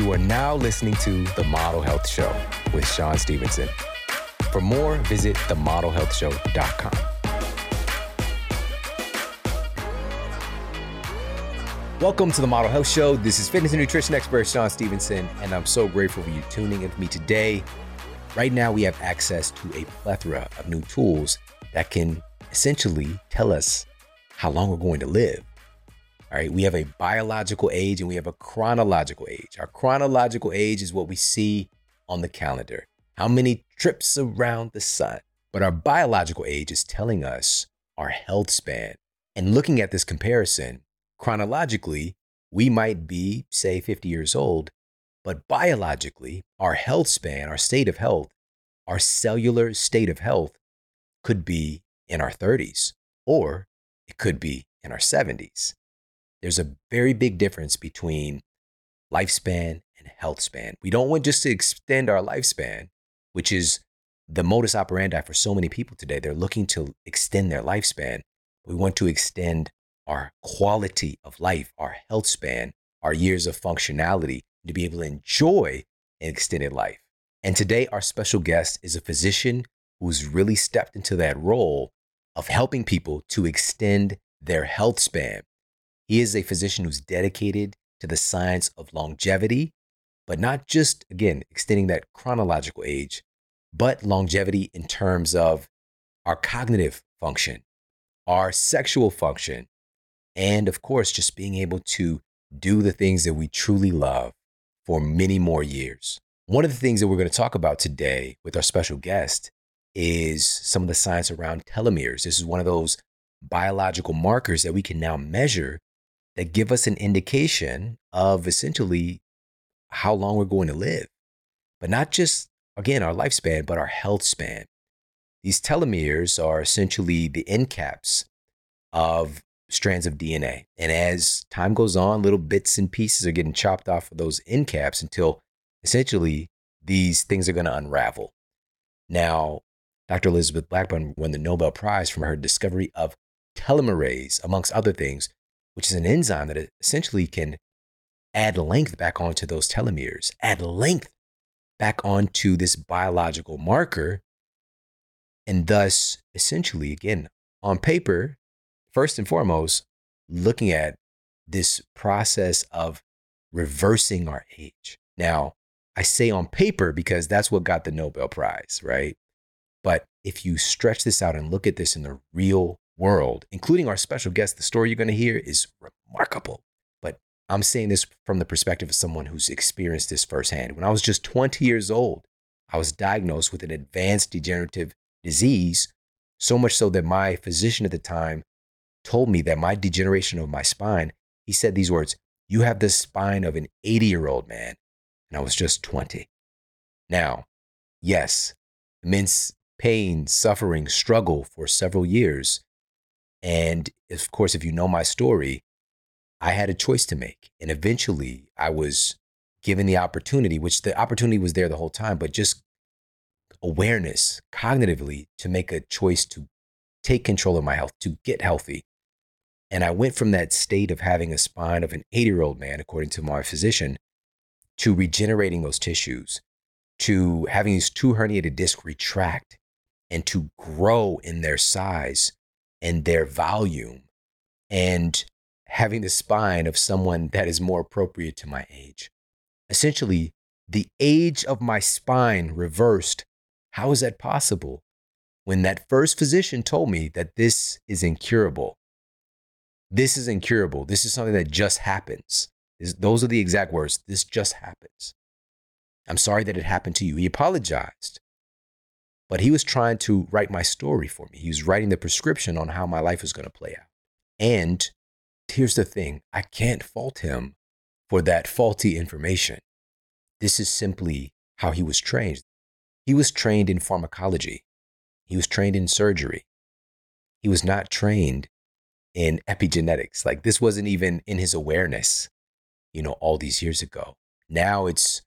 You are now listening to The Model Health Show with Shawn Stevenson. For more, visit themodelhealthshow.com. Welcome to the Model Health Show. This is fitness and nutrition expert Shawn Stevenson, and I'm so grateful for you tuning in with me today. Right now, we have access to a plethora of new tools that can essentially tell us how long we're going to live. All right, we have a biological age and we have a chronological age. Our chronological age is what we see on the calendar, how many trips around the sun. But our biological age is telling us our health span. And looking at this comparison, chronologically, we might be, say, 50 years old, but biologically, our health span, our state of health, our cellular state of health could be in our 30s or it could be in our 70s. There's a very big difference between lifespan and health span. We don't want just to extend our lifespan, which is the modus operandi for so many people today. They're looking to extend their lifespan. We want to extend our quality of life, our health span, our years of functionality to be able to enjoy an extended life. And today, our special guest is a physician who's really stepped into that role of helping people to extend their health span. He is a physician who's dedicated to the science of longevity, but not just, again, extending that chronological age, but longevity in terms of our cognitive function, our sexual function, and of course, just being able to do the things that we truly love for many more years. One of the things that we're going to talk about today with our special guest is some of the science around telomeres. This is one of those biological markers that we can now measure that give us an indication of essentially how long we're going to live, but not just, again, our lifespan, but our health span. These telomeres are essentially the end caps of strands of DNA. And as time goes on, little bits and pieces are getting chopped off of those end caps until essentially these things are going to unravel. Now, Dr. Elizabeth Blackburn won the Nobel Prize from her discovery of telomerase, amongst other things, which is an enzyme that essentially can add length back onto those telomeres, add length back onto this biological marker, and thus, essentially, again, on paper, first and foremost, looking at this process of reversing our age. Now, I say on paper because that's what got the Nobel Prize, right? But if you stretch this out and look at this in the real world, including our special guest, the story you're going to hear is remarkable. But I'm saying this from the perspective of someone who's experienced this firsthand. When I was just 20 years old, I was diagnosed with an advanced degenerative disease, so much so that my physician at the time told me that my degeneration of my spine, he said these words, You have the spine of an 80 year old man. And I was just 20. Now, yes, immense pain, suffering, struggle for several years. And of course, if you know my story, I had a choice to make. And eventually I was given the opportunity, which the opportunity was there the whole time, but just awareness cognitively to make a choice to take control of my health, to get healthy. And I went from that state of having a spine of an 80 year old man, according to my physician, to regenerating those tissues, to having these two herniated discs retract and to grow in their size and their volume, and having the spine of someone that is more appropriate to my age. Essentially, the age of my spine reversed. How is that possible? When that first physician told me that this is incurable, this is incurable. This is something that just happens. Those are the exact words. This just happens. I'm sorry that it happened to you. He apologized, but he was trying to write my story for me. He was writing the prescription on how my life was going to play out. And here's the thing I can't fault him for that faulty information. This is simply how he was trained. He was trained in pharmacology, he was trained in surgery. He was not trained in epigenetics. Like this wasn't even in his awareness, you know, all these years ago. Now it's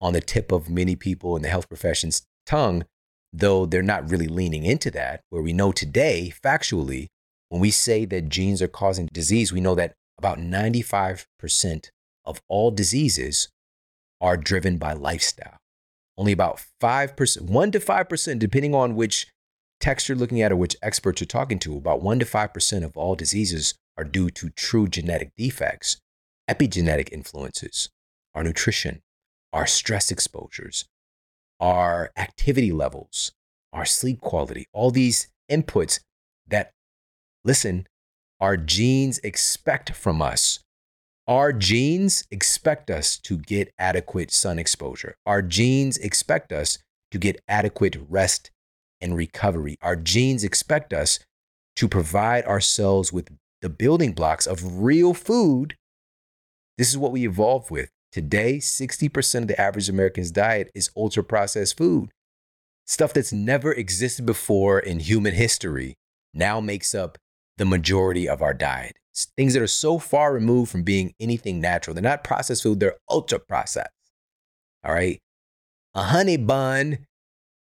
on the tip of many people in the health profession's tongue, though they're not really leaning into that. Where we know today, factually, when we say that genes are causing disease, we know that about 95% of all diseases are driven by lifestyle. Only about 5%, 1 to 5%, depending on which text you're looking at or which experts you're talking to, about 1 to 5% of all diseases are due to true genetic defects. Epigenetic influences, our nutrition, our stress exposures, our activity levels, our sleep quality, all these inputs that, listen, our genes expect from us. Our genes expect us to get adequate sun exposure. Our genes expect us to get adequate rest and recovery. Our genes expect us to provide ourselves with the building blocks of real food. This is what we evolved with. Today, 60% of the average American's diet is ultra processed food. Stuff that's never existed before in human history now makes up the majority of our diet. It's things that are so far removed from being anything natural. They're not processed food, they're ultra processed. All right. A honey bun,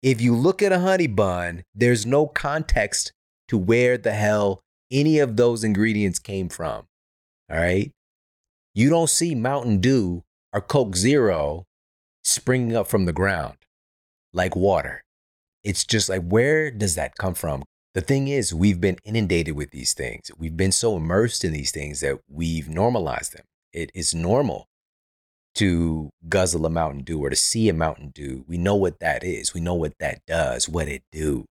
if you look at a honey bun, there's no context to where the hell any of those ingredients came from. All right. You don't see Mountain Dew or Coke Zero springing up from the ground like water. It's just like, where does that come from? The thing is, we've been inundated with these things. We've been so immersed in these things that we've normalized them. It is normal to guzzle a Mountain Dew or to see a Mountain Dew. We know what that is. We know what that does, what it do.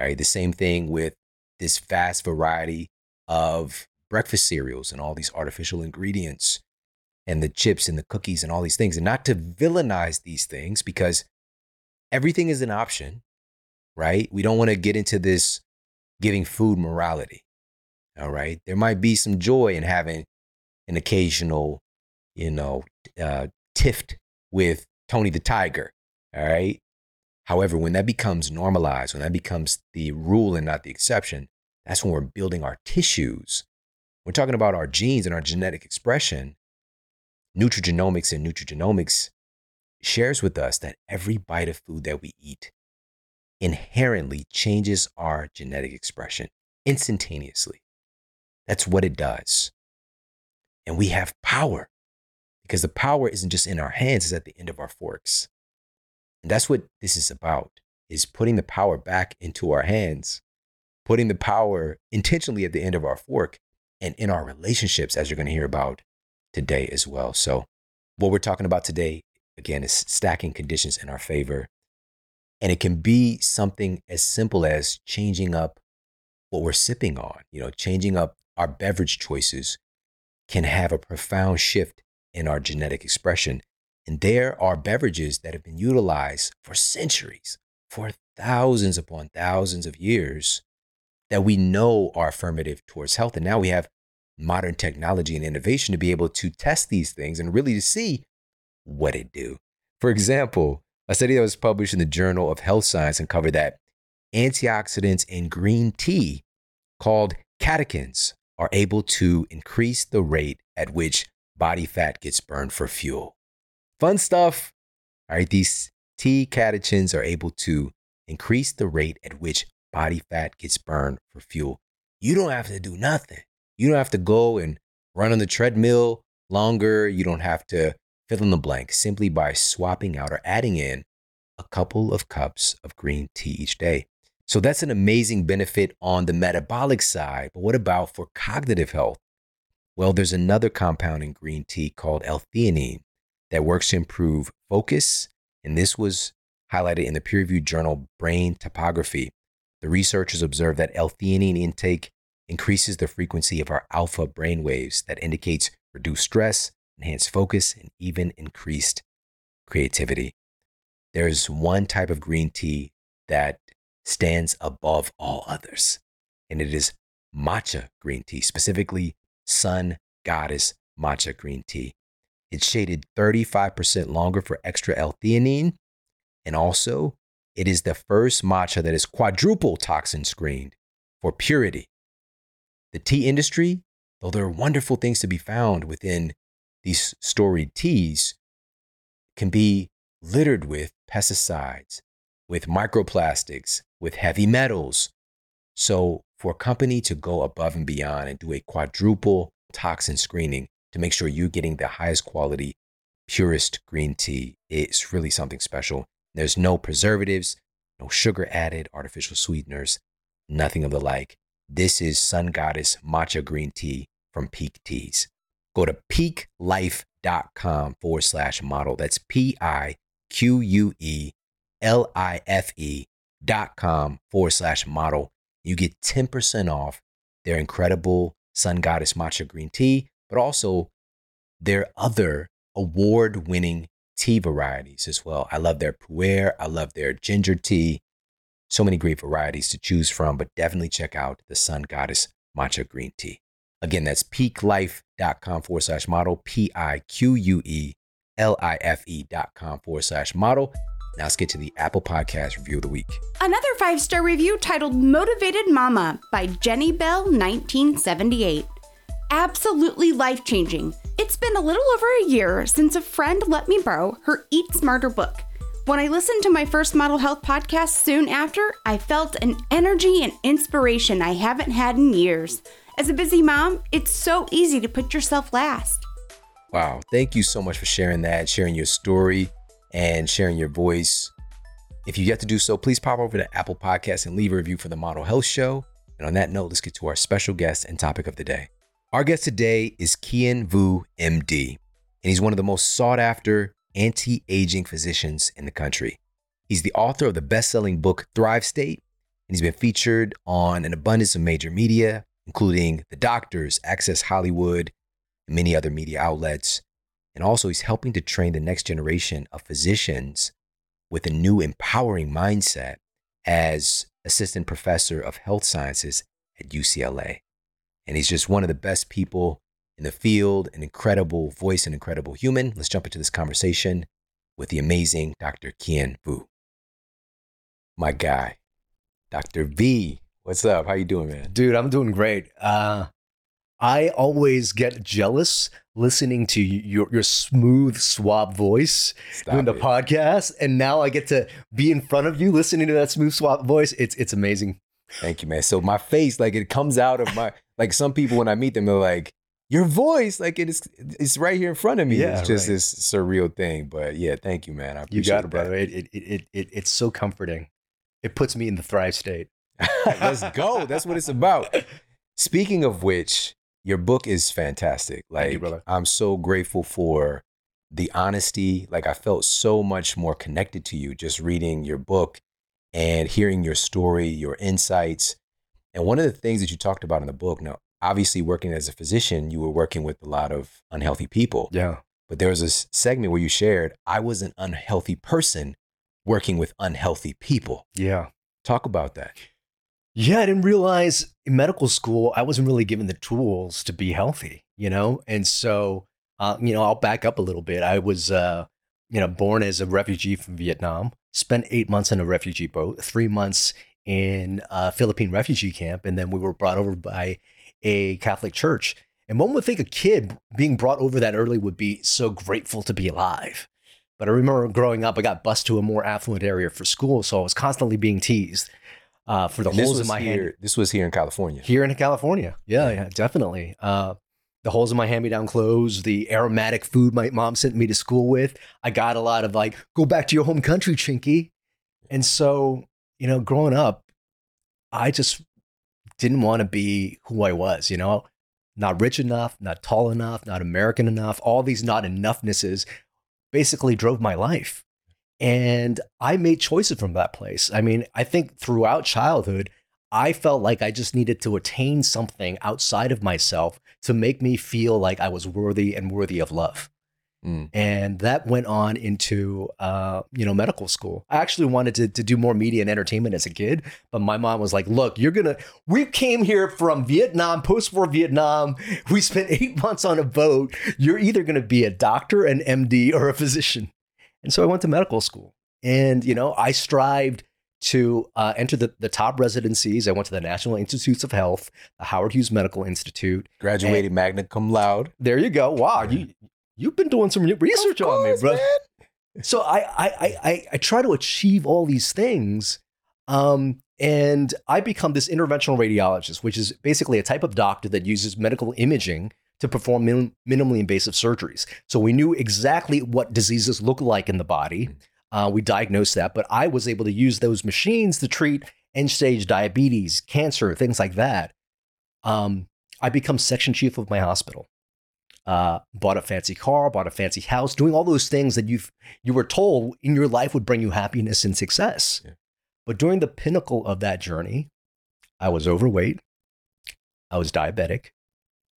All right. The same thing with this vast variety of breakfast cereals and all these artificial ingredients and the chips and the cookies and all these things. And not to villainize these things because everything is an option right? We don't want to get into this giving food morality. All right. There might be some joy in having an occasional, you know, uh, tift with Tony the Tiger. All right. However, when that becomes normalized, when that becomes the rule and not the exception, that's when we're building our tissues. We're talking about our genes and our genetic expression. Nutrigenomics and nutrigenomics shares with us that every bite of food that we eat inherently changes our genetic expression instantaneously. That's what it does. And we have power because the power isn't just in our hands, it's at the end of our forks. And that's what this is about is putting the power back into our hands, putting the power intentionally at the end of our fork and in our relationships as you're going to hear about today as well. So what we're talking about today again is stacking conditions in our favor and it can be something as simple as changing up what we're sipping on, you know, changing up our beverage choices can have a profound shift in our genetic expression. And there are beverages that have been utilized for centuries, for thousands upon thousands of years, that we know are affirmative towards health. And now we have modern technology and innovation to be able to test these things and really to see what it do. For example, a study that was published in the Journal of Health Science uncovered that antioxidants in green tea called catechins are able to increase the rate at which body fat gets burned for fuel. Fun stuff. All right, these tea catechins are able to increase the rate at which body fat gets burned for fuel. You don't have to do nothing. You don't have to go and run on the treadmill longer. You don't have to fill in the blank simply by swapping out or adding in a couple of cups of green tea each day. So that's an amazing benefit on the metabolic side. But what about for cognitive health? Well, there's another compound in green tea called L-theanine that works to improve focus. And this was highlighted in the peer reviewed journal Brain Topography. The researchers observed that L-theanine intake increases the frequency of our alpha brain waves that indicates reduced stress, enhanced focus, and even increased creativity. There's one type of green tea that stands above all others, and it is matcha green tea, specifically Sun Goddess matcha green tea. It's shaded 35% longer for extra L-theanine, and also it is the first matcha that is quadruple toxin screened for purity. The tea industry, though there are wonderful things to be found within these storied teas can be littered with pesticides, with microplastics, with heavy metals. So, for a company to go above and beyond and do a quadruple toxin screening to make sure you're getting the highest quality purest green tea. It's really something special. There's no preservatives, no sugar added, artificial sweeteners, nothing of the like. This is Sun Goddess Matcha Green Tea from Pique Teas. Go to piquelife.com forward slash model. That's P I Q U E L I F E dot com forward slash model. You get 10% off their incredible Sun Goddess Matcha Green Tea, but also their other award winning tea varieties as well. I love their pu'er, I love their ginger tea. So many great varieties to choose from, but definitely check out the Sun Goddess Matcha Green Tea. Again, that's piquelife.com forward slash model, P I Q U E L I F E dot com forward slash model. Now let's get to the Apple Podcast review of the week. Another five star review titled Motivated Mama by Jenny Bell, 1978. Absolutely life changing. It's been a little over a year since a friend let me borrow her Eat Smarter book. When I listened to my first Model Health podcast soon after, I felt an energy and inspiration I haven't had in years. As a busy mom, it's so easy to put yourself last. Wow. Thank you so much for sharing that, sharing your story, and sharing your voice. If you yet to do so, please pop over to Apple Podcasts and leave a review for the Model Health Show. And on that note, let's get to our special guest and topic of the day. Our guest today is Kien Vuu, MD, and he's one of the most sought after anti aging physicians in the country. He's the author of the best selling book Thrive State, and he's been featured on an abundance of major media, including The Doctors, Access Hollywood, and many other media outlets. And also, he's helping to train the next generation of physicians with a new empowering mindset as assistant professor of health sciences at UCLA. And he's just one of the best people in the field, an incredible voice, an incredible human. Let's jump into this conversation with the amazing Dr. Kien Vuu. My guy, Dr. V. What's up? How you doing, man? Dude, I'm doing great. Uh, I always get jealous listening to your your smooth, suave voice Stop doing the it. podcast, and now I get to be in front of you listening to that smooth, suave voice. It's it's amazing. Thank you, man. So my face, like it comes out of my like some people when I meet them, they're like, your voice, like it is it's right here in front of me. Yeah, it's just right. this surreal thing. But yeah, thank you, man. I You appreciate got it, that. brother. It, it it it it it's so comforting. It puts me in the thrive state. Let's go. That's what it's about. Speaking of which, your book is fantastic. Thank you, Like brother. I'm so grateful for the honesty. Like I felt so much more connected to you just reading your book and hearing your story, your insights. And one of the things that you talked about in the book, now obviously working as a physician, you were working with a lot of unhealthy people. Yeah. But there was this segment where you shared, I was an unhealthy person working with unhealthy people. Yeah. Talk about that. Yeah, I didn't realize in medical school I wasn't really given the tools to be healthy, you know? And so, uh, you know, I'll back up a little bit. I was, uh, you know, born as a refugee from Vietnam, spent eight months in a refugee boat, three months in a Philippine refugee camp, and then we were brought over by a Catholic church. And one would think a kid being brought over that early would be so grateful to be alive. But I remember growing up, I got bused to a more affluent area for school, so I was constantly being teased uh, for the And holes in was my here, hand. This was here in California. Here in California, yeah, yeah, definitely. Uh, the holes in my hand-me-down clothes, the aromatic food my mom sent me to school with. I got a lot of like, "Go back to your home country, Chinky." And so, you know, growing up, I just didn't want to be who I was. You know, not rich enough, not tall enough, not American enough. All these not enoughnesses basically drove my life. And I made choices from that place. I mean, I think throughout childhood, I felt like I just needed to attain something outside of myself to make me feel like I was worthy and worthy of love. Mm. And that went on into, uh, you know, medical school. I actually wanted to, to do more media and entertainment as a kid, but my mom was like, look, you're going to, we came here from Vietnam, post-war Vietnam. We spent eight months on a boat. You're either going to be a doctor, an MD, or a physician. And so I went to medical school. And, you know, I strived to uh, enter the, the top residencies. I went to the National Institutes of Health, the Howard Hughes Medical Institute. Graduated magna cum laude. There you go. Wow, you you've been doing some research Of on me, course, bro. man. So I, I I I I try to achieve all these things, um, and I become this interventional radiologist, which is basically a type of doctor that uses medical imaging to perform min- minimally invasive surgeries. So we knew exactly what diseases look like in the body. Uh, we diagnosed that, but I was able to use those machines to treat end stage diabetes, cancer, things like that. Um, I become section chief of my hospital. Uh, bought a fancy car, bought a fancy house, doing all those things that you you were told in your life would bring you happiness and success. Yeah. But during the pinnacle of that journey, I was overweight, I was diabetic,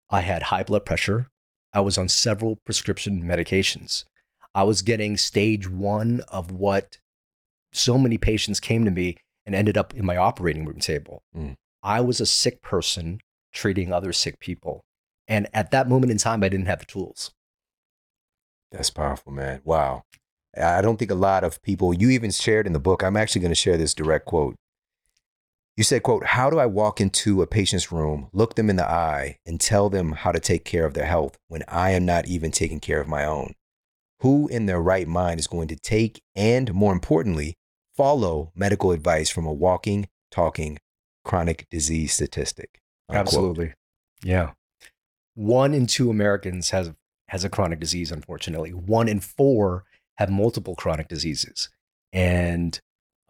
I had high blood pressure, I was on several prescription medications. I was getting stage one of what so many patients came to me and ended up in my operating room table. Mm. I was a sick person treating other sick people. And at that moment in time, I didn't have the tools. That's powerful, man. Wow. I don't think a lot of people, you even shared in the book, I'm actually going to share this direct quote. You said, quote, how do I walk into a patient's room, look them in the eye, and tell them how to take care of their health when I am not even taking care of my own? Who in their right mind is going to take and, more importantly, follow medical advice from a walking, talking, chronic disease statistic? Unquote. Absolutely. Yeah. One in two Americans has has a chronic disease, unfortunately. One in four have multiple chronic diseases. And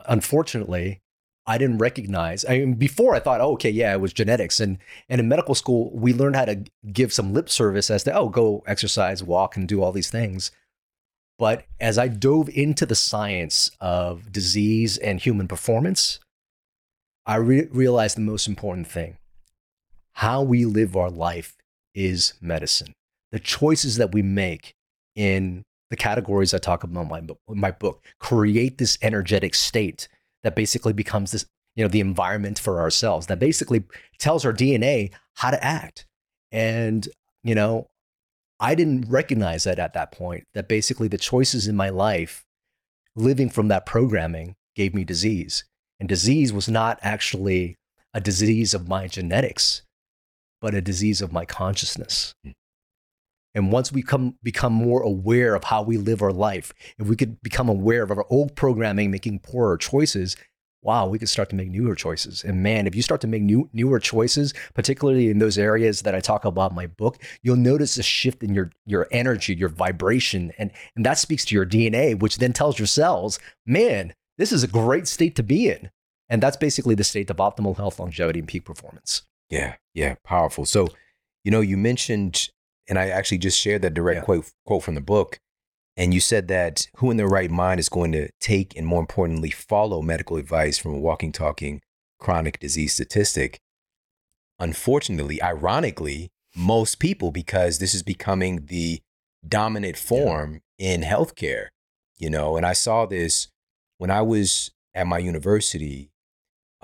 unfortunately, I didn't recognize. I mean, before I thought, oh, okay, yeah, it was genetics. And and in medical school, we learned how to give some lip service as to, oh, go exercise, walk, and do all these things. But as I dove into the science of disease and human performance, I re- realized the most important thing how we live our life is medicine. The choices that we make in the categories I talk about in my, in my book create this energetic state that basically becomes this, you know, the environment for ourselves that basically tells our DNA how to act. And, you know, I didn't recognize that at that point, that basically the choices in my life living from that programming gave me disease. And disease was not actually a disease of my genetics, but a disease of my consciousness. Hmm. And once we come, become more aware of how we live our life, if we could become aware of our old programming making poorer choices, wow, we could start to make newer choices. And man, if you start to make new, newer choices, particularly in those areas that I talk about in my book, you'll notice a shift in your, your energy, your vibration. And, and that speaks to your DNA, which then tells your cells, man, this is a great state to be in. And that's basically the state of optimal health, longevity, and peak performance. Yeah, yeah, powerful. So, you know, you mentioned, and I actually just shared that direct Yeah. quote, quote from the book, and you said that who in their right mind is going to take and more importantly follow medical advice from a walking, talking chronic disease statistic? Unfortunately, ironically, most people, because this is becoming the dominant form in healthcare, you know, and I saw this when I was at my university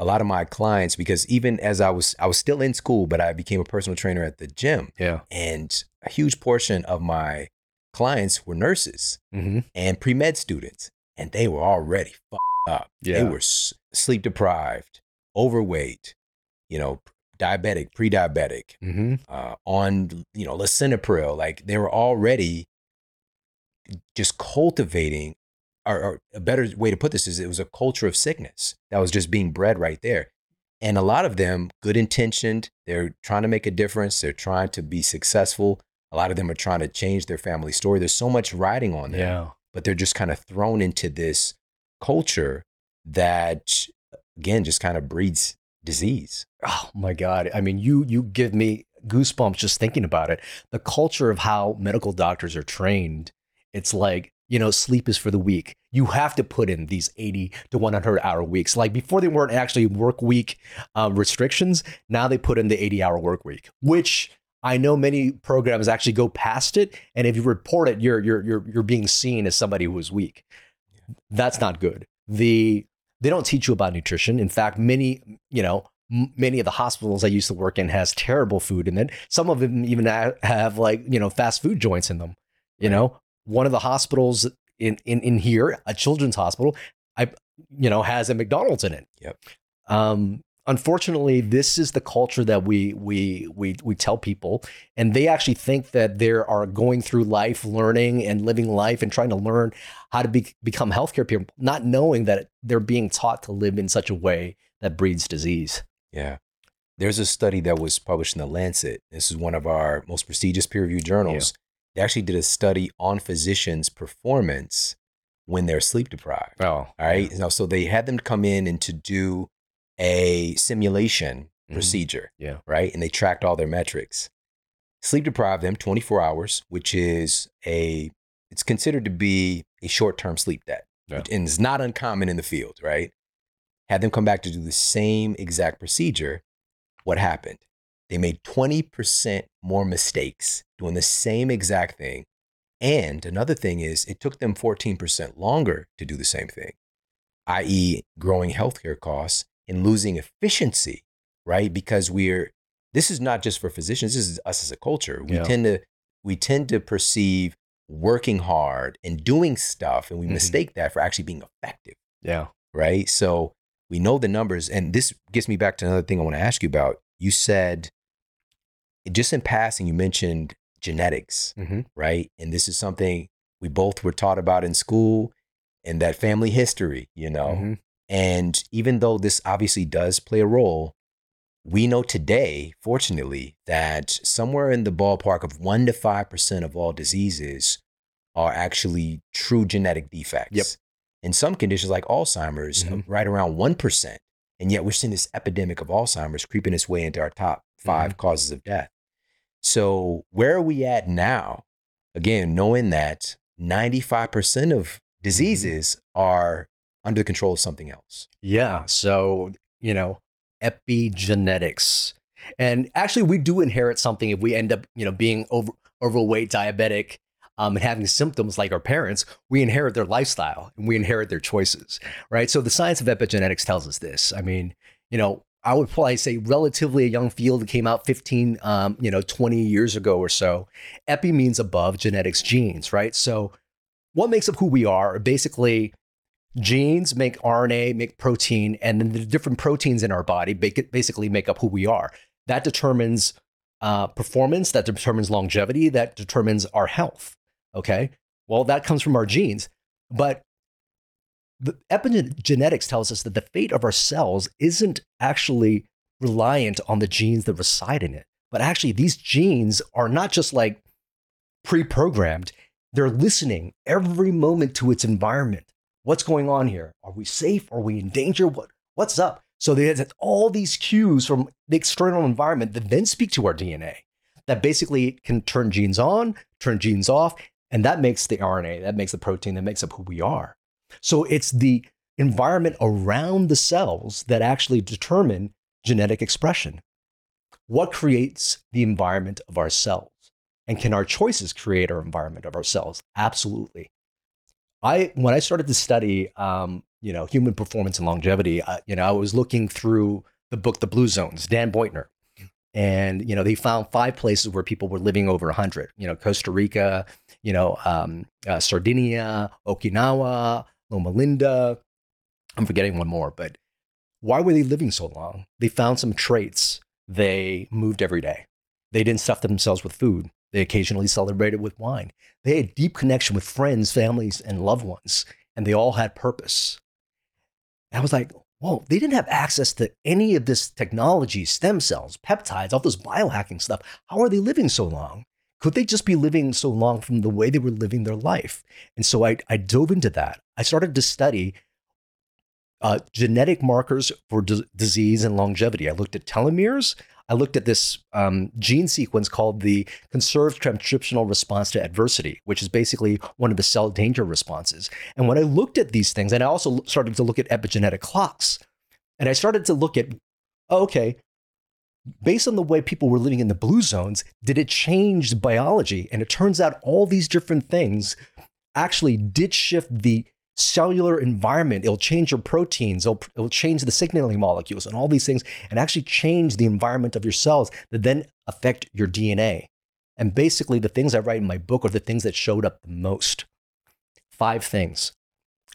a lot of my clients because even as I was I was still in school, but I became a personal trainer at the gym, Yeah. and a huge portion of my clients were nurses Mm-hmm. and pre med students, and they were already fucked up. They were s- sleep deprived, overweight, you know, diabetic, pre diabetic, Mm-hmm. uh, on you know lisinopril. Like they were already just cultivating, or, or a better way to put this is it was a culture of sickness that was just being bred right there. And a lot of them, good intentioned, they're trying to make a difference. They're trying to be successful. A lot of them are trying to change their family story. There's so much riding on them, Yeah. but they're just kind of thrown into this culture that, again, just kind of breeds disease. Oh my God. I mean, you you give me goosebumps just thinking about it. The culture of how medical doctors are trained, it's like, you know, sleep is for the weak. You have to put in these 80 to 100 hour weeks. Like before they weren't actually work week uh, restrictions, now they put in the 80 hour work week, which I know many programs actually go past it. And if you report it, you're you're you're you're being seen as somebody who is weak. That's not good. The they don't teach you about nutrition. In fact, many, you know, many of the hospitals I used to work in has terrible food in it. Some of them even have like, you know, fast food joints in them. You know, one of the hospitals in, in, in here, a children's hospital, I, you know, has a McDonald's in it. Yep. Um, unfortunately, this is the culture that we, we, we, we tell people, and they actually think that they are going through life, learning and living life and trying to learn how to be, become healthcare people, not knowing that they're being taught to live in such a way that breeds disease. Yeah. there's a study that was published in the Lancet. This is one of our most prestigious peer reviewed journals. They actually did a study on physicians' performance when they're sleep deprived. Oh, All right. Now, so they had them come in and to do a simulation Mhm. procedure. Yeah. Right. And they tracked all their metrics. Sleep deprived them 24 hours, which is a, it's considered to be a short term sleep debt. Yeah. And it's not uncommon in the field, right? Had them come back to do the same exact procedure. What happened? They made 20% more mistakes doing the same exact thing. And another thing is, it took them 14% longer to do the same thing, i.e., growing healthcare costs and losing efficiency, right? Because we're, this is not just for physicians, this is us as a culture. We Yeah. tend to, we tend to perceive working hard and doing stuff, and we Mhm. mistake that for actually being effective Yeah. right? So we know the numbers. And this gets me back to another thing I want to ask you about. You said, just in passing, you mentioned genetics, Mhm. right? And this is something we both were taught about in school and that family history, you know? Mhm. And even though this obviously does play a role, we know today, fortunately, that somewhere in the ballpark of one to 5% of all diseases are actually true genetic defects. Yep. In some conditions like Alzheimer's, uh, Mhm. right around 1%. And yet we're seeing this epidemic of Alzheimer's creeping its way into our top 5 mm-hmm. causes of death. So, where are we at now? Again, knowing that 95% of mm-hmm. diseases are under the control of something else. Yeah. So, you know, epigenetics. And actually, we do inherit something if we end up, you know, being over, overweight, diabetic, um, and having symptoms like our parents, we inherit their lifestyle and we inherit their choices, right? So the science of epigenetics tells us this. I mean, you know, I would probably say relatively a young field that came out 15, um, you know, 20 years ago or so. Epi means above genetics genes, right? So what makes up who we are basically genes make RNA, make protein, and then the different proteins in our body basically make up who we are. That determines uh, performance, that determines longevity, that determines our health. Okay. Well, that comes from our genes. But the epigenetics tells us that the fate of our cells isn't actually reliant on the genes that reside in it, but actually, these genes are not just like pre programmed, they're listening every moment to its environment. What's going on here? Are we safe? Are we in danger? What, what's up? So there's all these cues from the external environment that then speak to our DNA that basically can turn genes on, turn genes off, and that makes the RNA, that makes the protein, that makes up who we are. So it's the environment around the cells that actually determine genetic expression. What creates the environment of our cells? And can our choices create our environment of our cells? Absolutely. I when I started to study, um, you know, human performance and longevity, uh, you know, I was looking through the book The Blue Zones, Dan Buettner, and you know, they found five places where people were living over 100. You know, Costa Rica, you know, um, uh, Sardinia, Okinawa, Loma Linda. I'm forgetting one more, but why were they living so long? They found some traits. They moved every day. They didn't stuff themselves with food. They occasionally celebrated with wine. They had deep connection with friends, families, and loved ones, and they all had purpose. And I was like, whoa, they didn't have access to any of this technology, stem cells, peptides, all this biohacking stuff. How are they living so long? Could they just be living so long from the way they were living their life? And so I, I dove into that. I started to study uh, genetic markers for d- disease and longevity. I looked at telomeres. I looked at this um, gene sequence called the conserved transcriptional response to adversity, which is basically one of the cell danger responses. And when I looked at these things, and I also started to look at epigenetic clocks, and I started to look at, okay, based on the way people were living in the blue zones, did it change biology? And it turns out all these different things actually did shift the cellular environment. It'll change your proteins, it'll, it'll change the signaling molecules and all these things, and actually change the environment of your cells that then affect your DNA. And basically, the things I write in my book are the things that showed up the most. Five things.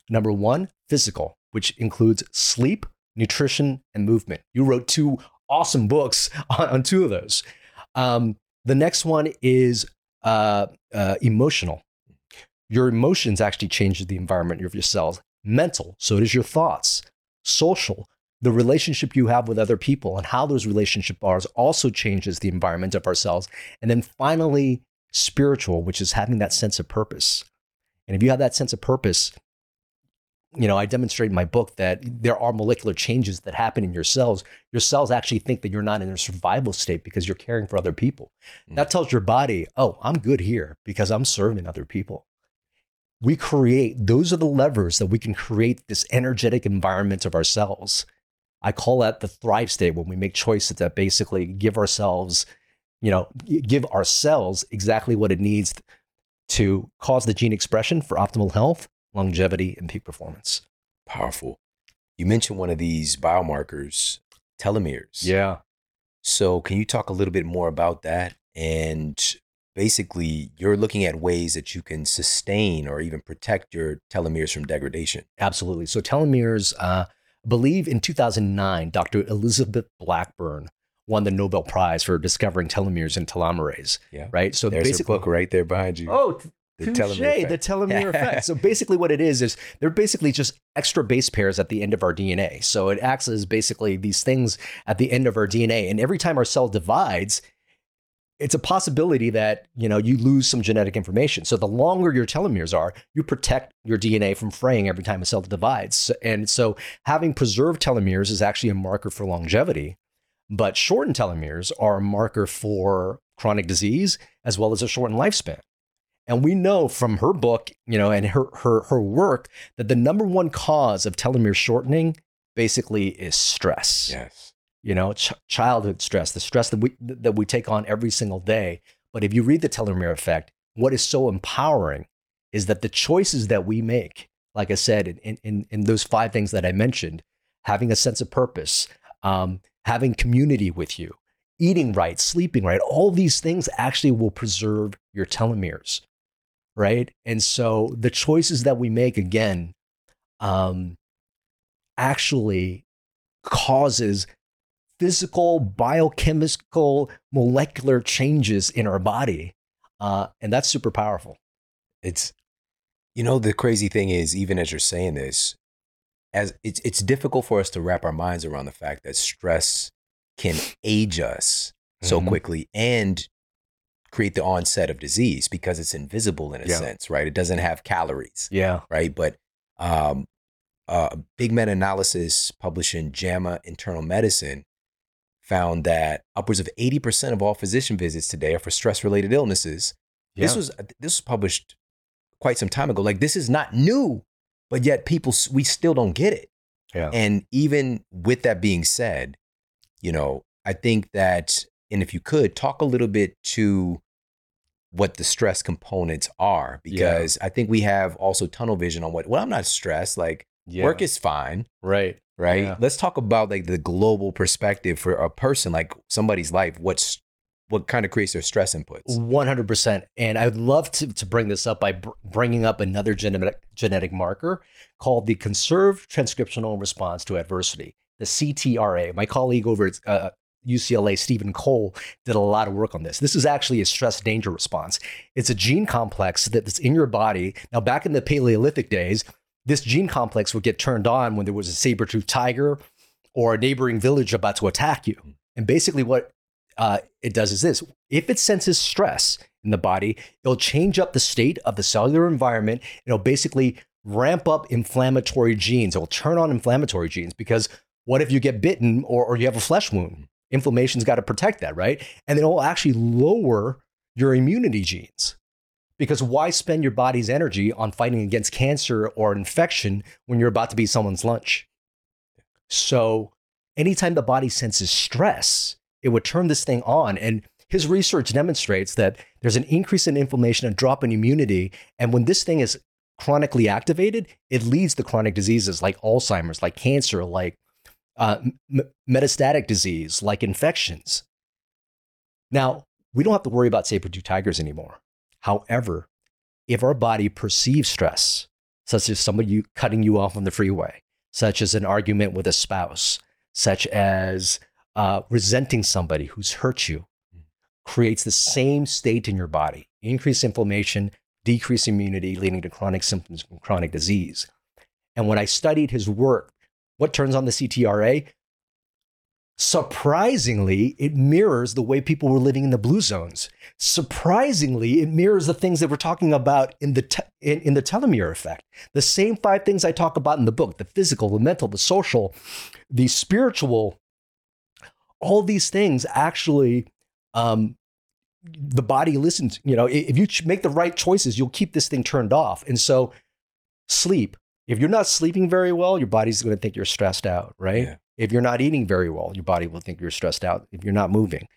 Number one, physical, which includes sleep, nutrition, and movement. You wrote two awesome books on, on two of those. Um, the next one is uh, uh, emotional. Your emotions actually change the environment of your cells. Mental, so does your thoughts. Social, the relationship you have with other people and how those relationships are also changes the environment of ourselves. And then finally, spiritual, which is having that sense of purpose. And if you have that sense of purpose, you know, I demonstrate in my book that there are molecular changes that happen in your cells. Your cells actually think that you're not in a survival state because you're caring for other people. Mm. That tells your body, oh, I'm good here because I'm serving other people. We create, those are the levers that we can create this energetic environment of ourselves. I call that the thrive state when we make choices that basically give ourselves, you know, give our cells exactly what it needs to cause the gene expression for optimal health longevity, and peak performance. Powerful. You mentioned one of these biomarkers, telomeres. Yeah. So, can you talk a little bit more about that? And basically, you're looking at ways that you can sustain or even protect your telomeres from degradation. Absolutely. So, telomeres, uh, I believe in 2009, Dr. Elizabeth Blackburn won the Nobel Prize for discovering telomeres and telomerase. Yeah. Right. So, there's a book right there behind you. Oh, the Touché, telomere effect. The telomere effect. So basically, what it is is they're basically just extra base pairs at the end of our DNA. So it acts as basically these things at the end of our DNA, and every time our cell divides, it's a possibility that you know you lose some genetic information. So the longer your telomeres are, you protect your DNA from fraying every time a cell divides. And so having preserved telomeres is actually a marker for longevity, but shortened telomeres are a marker for chronic disease as well as a shortened lifespan. And we know from her book, you know, and her her her work that the number one cause of telomere shortening basically is stress. Yes. You know, ch- childhood stress, the stress that we that we take on every single day. But if you read the telomere effect, what is so empowering is that the choices that we make, like I said, in in in those five things that I mentioned, having a sense of purpose, um, having community with you, eating right, sleeping right, all these things actually will preserve your telomeres right? And so the choices that we make again um, actually causes physical, biochemical, molecular changes in our body. Uh, and that's super powerful. It's, you know, the crazy thing is, even as you're saying this, as it's, it's difficult for us to wrap our minds around the fact that stress can age us so mm-hmm. quickly and create the onset of disease because it's invisible in a yeah. sense, right? It doesn't have calories. Yeah. Right. But um, uh, a big meta analysis published in JAMA Internal Medicine found that upwards of 80% of all physician visits today are for stress related illnesses. Yeah. This was this was published quite some time ago. Like this is not new, but yet people we still don't get it. Yeah. And even with that being said, you know, I think that and if you could talk a little bit to what the stress components are because yeah. I think we have also tunnel vision on what well I'm not stressed like yeah. work is fine right right yeah. let's talk about like the global perspective for a person like somebody's life what's what kind of creates their stress inputs 100% and I'd love to, to bring this up by br- bringing up another genetic genetic marker called the conserved transcriptional response to adversity the CTRA. My colleague over at uh, UCLA, Stephen Cole, did a lot of work on this. This is actually a stress danger response. It's a gene complex that's in your body. Now, back in the Paleolithic days, this gene complex would get turned on when there was a saber-toothed tiger or a neighboring village about to attack you. And basically, what uh, it does is this if it senses stress in the body, it'll change up the state of the cellular environment. It'll basically ramp up inflammatory genes. It will turn on inflammatory genes because what if you get bitten or, or you have a flesh wound? Inflammation's got to protect that, right? And it will actually lower your immunity genes. Because why spend your body's energy on fighting against cancer or infection when you're about to be someone's lunch? So, anytime the body senses stress, it would turn this thing on. And his research demonstrates that there's an increase in inflammation, a drop in immunity. And when this thing is chronically activated, it leads to chronic diseases like Alzheimer's, like cancer, like uh, m- metastatic disease like infections. Now, we don't have to worry about saber-tooth tigers anymore. However, if our body perceives stress, such as somebody cutting you off on the freeway, such as an argument with a spouse, such as uh, resenting somebody who's hurt you, creates the same state in your body increased inflammation, decreased immunity, leading to chronic symptoms from chronic disease. And when I studied his work what turns on the CTRA? Surprisingly, it mirrors the way people were living in the blue zones. Surprisingly, it mirrors the things that we're talking about in the te- in, in the telomere effect. The same five things I talk about in the book: the physical, the mental, the social, the spiritual. All these things actually, um, the body listens. You know, if you make the right choices, you'll keep this thing turned off. And so, sleep. If you're not sleeping very well, your body's going to think you're stressed out, right? Yeah. If you're not eating very well, your body will think you're stressed out. If you're not moving,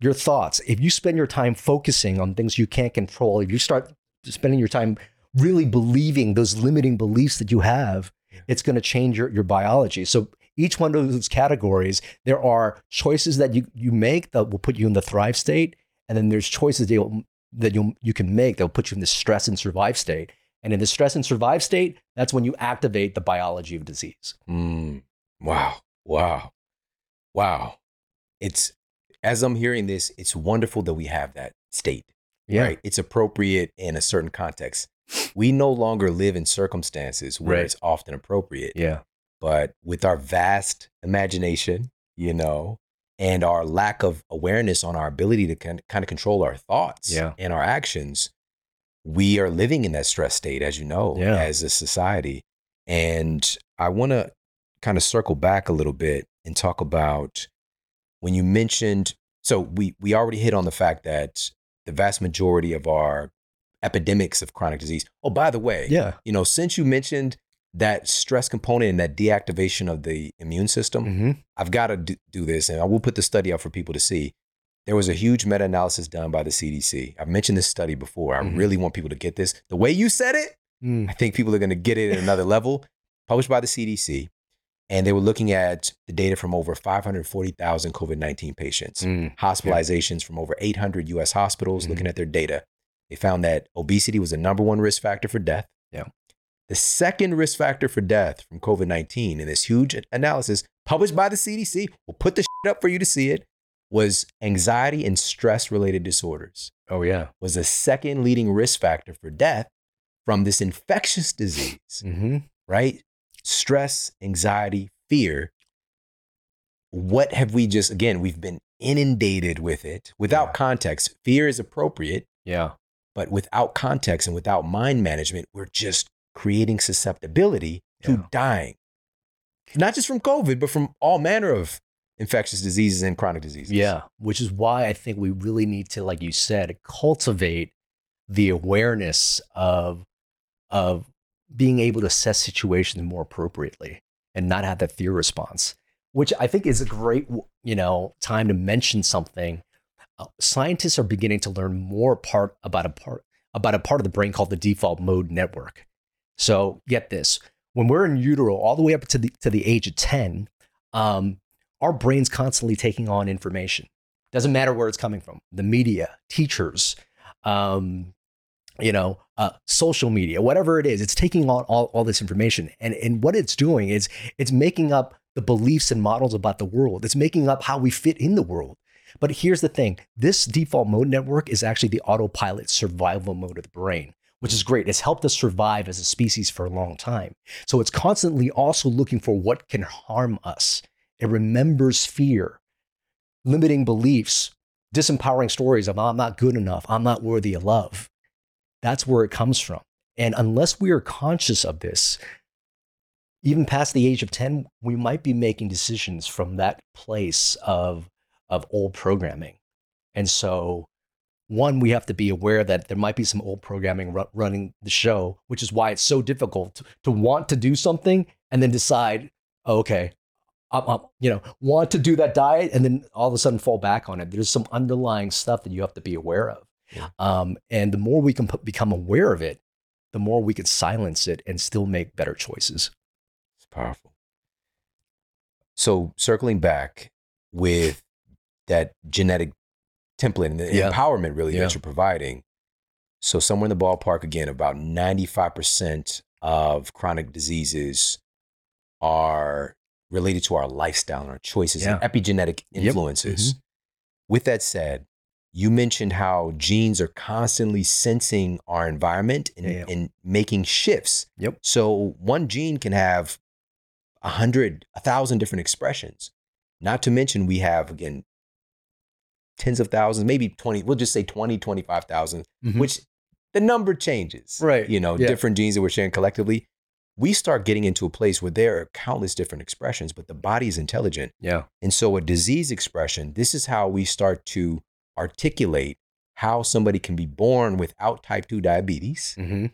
your thoughts, if you spend your time focusing on things you can't control, if you start spending your time really believing those limiting beliefs that you have, Yeah. it's going to change your, your biology. So each one of those categories, there are choices that you, you make that will put you in the thrive state. And then there's choices that, you'll, that you'll, you can make that will put you in the stress and survive state. And in the stress and survive state, that's when you activate the biology of disease. Mm, wow. Wow. Wow. It's as I'm hearing this, it's wonderful that we have that state. Right. It's appropriate in a certain context. We no longer live in circumstances where Right. it's often appropriate, Yeah. but with our vast imagination, you know, and our lack of awareness on our ability to kind kind of control our thoughts Yeah. and our actions, we are living in that stress state, as you know, Yeah. as a society. And I want to kind of circle back a little bit and talk about when you mentioned so we we already hit on the fact that the vast majority of our epidemics of chronic disease. Oh, by the way, Yeah. you know, since you mentioned that stress component and that deactivation of the immune system, Mm-hmm. I've got to do, do this, and I will put the study out for people to see. There was a huge meta-analysis done by the CDC. I've mentioned this study before. I Mhm. really want people to get this. The way you said it, Mm. I think people are going to get it at another level. Published by the CDC, and they were looking at the data from over 540,000 COVID-19 patients, Mm. hospitalizations from over 800 U.S. hospitals. Mhm. Looking at their data, they found that obesity was the number one risk factor for death. Yeah. The second risk factor for death from COVID 19 in this huge analysis published by the CDC, we'll put the shit up for you to see it, was anxiety and stress related disorders, Oh, yeah. was the second leading risk factor for death from this infectious disease, Mm-hmm. right? Stress, anxiety, fear. What have we just, again, we've been inundated with it without Yeah. context. Fear is appropriate, Yeah. but without context and without mind management, we're just creating susceptibility to dying. Not just from COVID, but from all manner of infectious diseases and chronic diseases. Yeah, which is why I think we really need to, like you said, cultivate the awareness of of being able to assess situations more appropriately and not have that fear response. Which I think is a great, you know, time to mention something. Uh, scientists are beginning to learn more part about a part about a part of the brain called the default mode network. So get this: when we're in utero, all the way up to the to the age of ten, um, our brain's constantly taking on information. Doesn't matter where it's coming from the media, teachers, um, you know, uh, social media, whatever it is, it's taking on all, all this information. And, and what it's doing is it's making up the beliefs and models about the world, it's making up how we fit in the world. But here's the thing this default mode network is actually the autopilot survival mode of the brain, which is great. It's helped us survive as a species for a long time. So it's constantly also looking for what can harm us. It remembers fear, limiting beliefs, disempowering stories of I'm not good enough, I'm not worthy of love. That's where it comes from. And unless we are conscious of this, even past the age of 10, we might be making decisions from that place of, of old programming. And so, one, we have to be aware that there might be some old programming ru- running the show, which is why it's so difficult to, to want to do something and then decide, oh, okay, I'm, I'm, you know, want to do that diet and then all of a sudden fall back on it. There's some underlying stuff that you have to be aware of. Yeah. Um, and the more we can put, become aware of it, the more we could silence it and still make better choices. It's powerful. So circling back with that genetic template and the Yeah. empowerment really Yeah. that you're providing. So somewhere in the ballpark again, about 95% of chronic diseases are related to our lifestyle and our choices and Yeah. epigenetic Yep. influences. With that said, you mentioned how genes are constantly sensing our environment and, Yeah, and making shifts. Yep. So one gene can have a hundred, a thousand different expressions. Not to mention we have again tens of thousands, maybe 20, we'll just say 20, 25,000, Mhm. which the number changes. Right. You know, Yeah. different genes that we're sharing collectively. We start getting into a place where there are countless different expressions, but the body is intelligent. yeah. And so, a disease expression, this is how we start to articulate how somebody can be born without type 2 diabetes hmm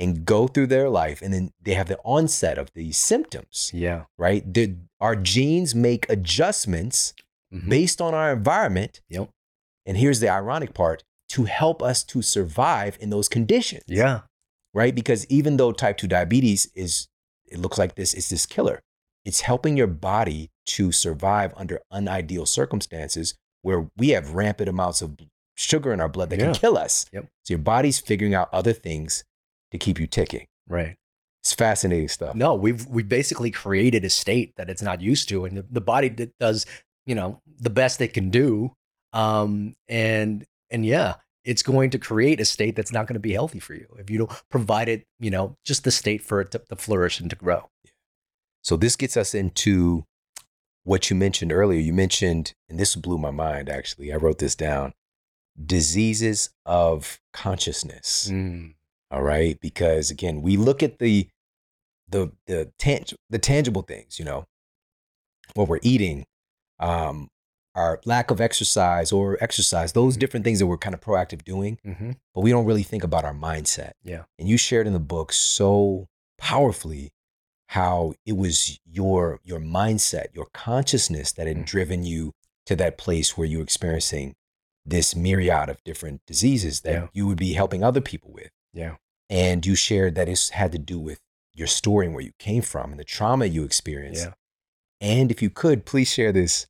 and go through their life. And then they have the onset of these symptoms, Yeah. right? The, our genes make adjustments Mhm. based on our environment. Yep. And here's the ironic part to help us to survive in those conditions, Yeah. Right? Because even though type 2 diabetes is, it looks like this, it's this killer, it's helping your body to survive under unideal circumstances where we have rampant amounts of sugar in our blood that Yeah. can kill us. Yep. So your body's figuring out other things to keep you ticking. Right. It's fascinating stuff. No, we've we basically created a state that it's not used to, and the, the body does you know the best it can do, um, and and yeah, it's going to create a state that's not going to be healthy for you if you don't provide it, you know, just the state for it to, to flourish and to grow. So this gets us into what you mentioned earlier. You mentioned, and this blew my mind actually. I wrote this down diseases of consciousness. All right. Because again, we look at the the the tang- the tangible things, you know, what we're eating, um, our lack of exercise or exercise, those Mhm. different things that we're kind of proactive doing, Mm-hmm. but we don't really think about our mindset. Yeah. And you shared in the book so powerfully how it was your your mindset, your consciousness that had Mhm. driven you to that place where you're experiencing this myriad of different diseases that Yeah. you would be helping other people with. Yeah. And you shared that it had to do with your story and where you came from and the trauma you experienced. Yeah. And if you could, please share this.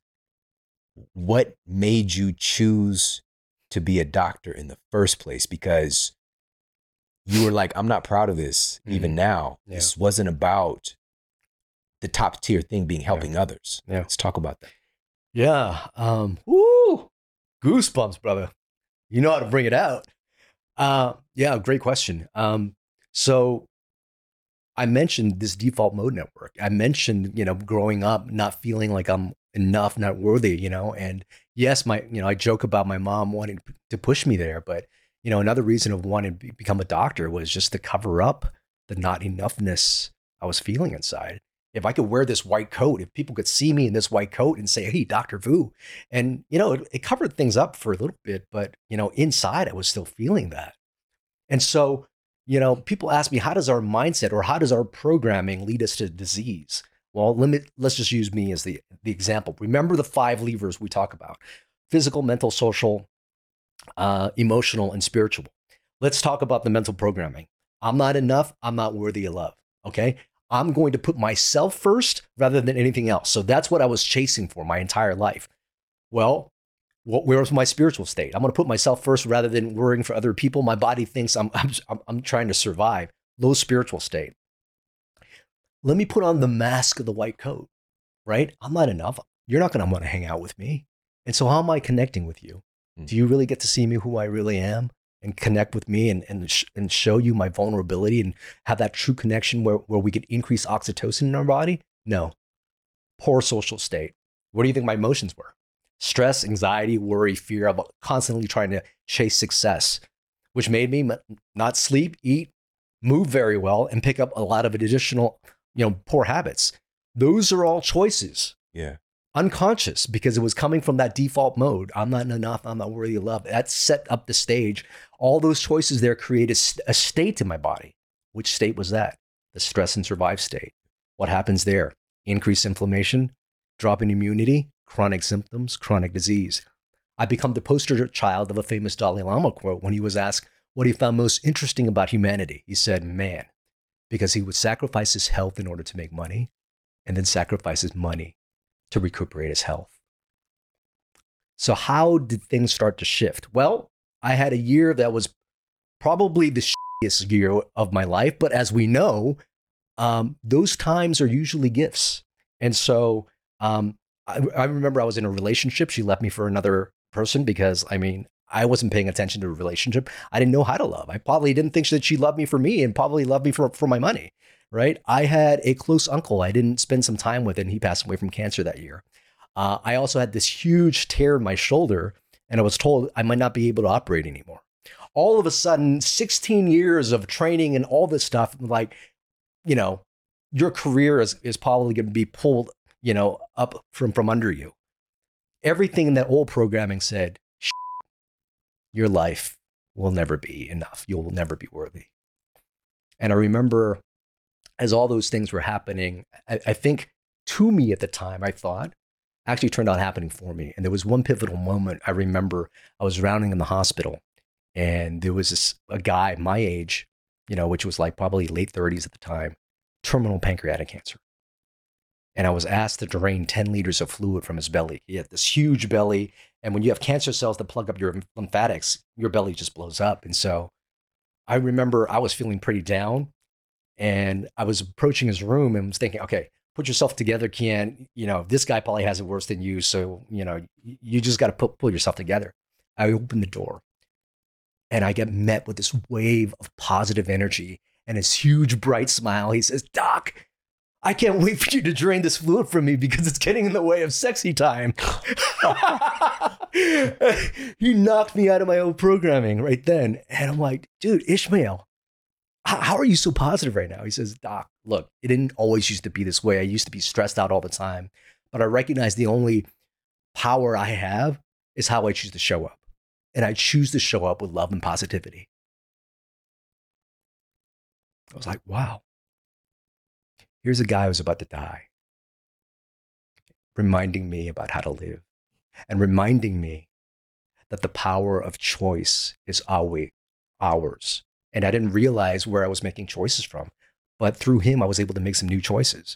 What made you choose to be a doctor in the first place? Because you were like, I'm not proud of this even now. Yeah. This wasn't about the top tier thing being helping others. Yeah. Let's talk about that. Yeah. Um, woo! Goosebumps, brother. You know how to bring it out. Uh, yeah, great question. Um, so I mentioned this default mode network. I mentioned, you know, growing up, not feeling like I'm enough, not worthy, you know, and yes, my, you know, I joke about my mom wanting to push me there, but, you know, another reason of wanting to become a doctor was just to cover up the not enoughness I was feeling inside. If I could wear this white coat, if people could see me in this white coat and say, Hey, Dr. Vuu, and, you know, it, it covered things up for a little bit, but, you know, inside I was still feeling that. And so, you know, people ask me, how does our mindset or how does our programming lead us to disease? Well, let me, let's just use me as the, the example. Remember the five levers we talk about physical, mental, social, uh, emotional, and spiritual. Let's talk about the mental programming. I'm not enough. I'm not worthy of love. Okay. I'm going to put myself first rather than anything else. So that's what I was chasing for my entire life. Well, what, where was my spiritual state? I'm going to put myself first rather than worrying for other people. My body thinks I'm, I'm, I'm, I'm trying to survive. Low spiritual state. Let me put on the mask of the white coat, right? I'm not enough. You're not going to want to hang out with me. And so, how am I connecting with you? Mm. Do you really get to see me who I really am and connect with me and, and, sh- and show you my vulnerability and have that true connection where, where we could increase oxytocin in our body? No. Poor social state. What do you think my emotions were? Stress, anxiety, worry, fear. I'm constantly trying to chase success, which made me m- not sleep, eat, move very well, and pick up a lot of additional, you know, poor habits. Those are all choices Yeah. unconscious because it was coming from that default mode. I'm not enough. I'm not worthy of love. That set up the stage. All those choices there created a state in my body. Which state was that? The stress and survive state. What happens there? Increased inflammation, drop in immunity, chronic symptoms, chronic disease. I become the poster child of a famous Dalai Lama quote when he was asked what he found most interesting about humanity. He said, man, because he would sacrifice his health in order to make money and then sacrifice his money to recuperate his health. So, how did things start to shift? Well, I had a year that was probably the shittiest year of my life, but as we know, um, those times are usually gifts. And so, um, I, I remember I was in a relationship. She left me for another person because, I mean, I wasn't paying attention to a relationship. I didn't know how to love. I probably didn't think that she loved me for me and probably loved me for, for my money. Right. I had a close uncle I didn't spend some time with, and he passed away from cancer that year. Uh, I also had this huge tear in my shoulder, and I was told I might not be able to operate anymore. All of a sudden, 16 years of training and all this stuff, like, you know, your career is, is probably going to be pulled, you know, up from, from under you. Everything in that old programming said, your life will never be enough. You'll never be worthy. And I remember as all those things were happening, I, I think to me at the time, I thought, actually turned out happening for me. And there was one pivotal moment I remember I was rounding in the hospital and there was this, a guy my age, you know, which was like probably late 30s at the time, terminal pancreatic cancer. And I was asked to drain 10 liters of fluid from his belly. He had this huge belly. And when you have cancer cells that plug up your lymphatics, your belly just blows up. And so I remember I was feeling pretty down and I was approaching his room and was thinking, okay, put yourself together, Kien. You know, this guy probably has it worse than you. So, you know, you just got to pull yourself together. I open the door and I get met with this wave of positive energy and his huge bright smile. He says, Doc, I can't wait for you to drain this fluid from me because it's getting in the way of sexy time. he knocked me out of my own programming right then. And I'm like, dude, Ishmael, how are you so positive right now? He says, Doc, look, it didn't always used to be this way. I used to be stressed out all the time, but I recognize the only power I have is how I choose to show up. And I choose to show up with love and positivity. I was like, wow. Here's a guy who's about to die, reminding me about how to live and reminding me that the power of choice is always ours and I didn't realize where I was making choices from. But through him, I was able to make some new choices.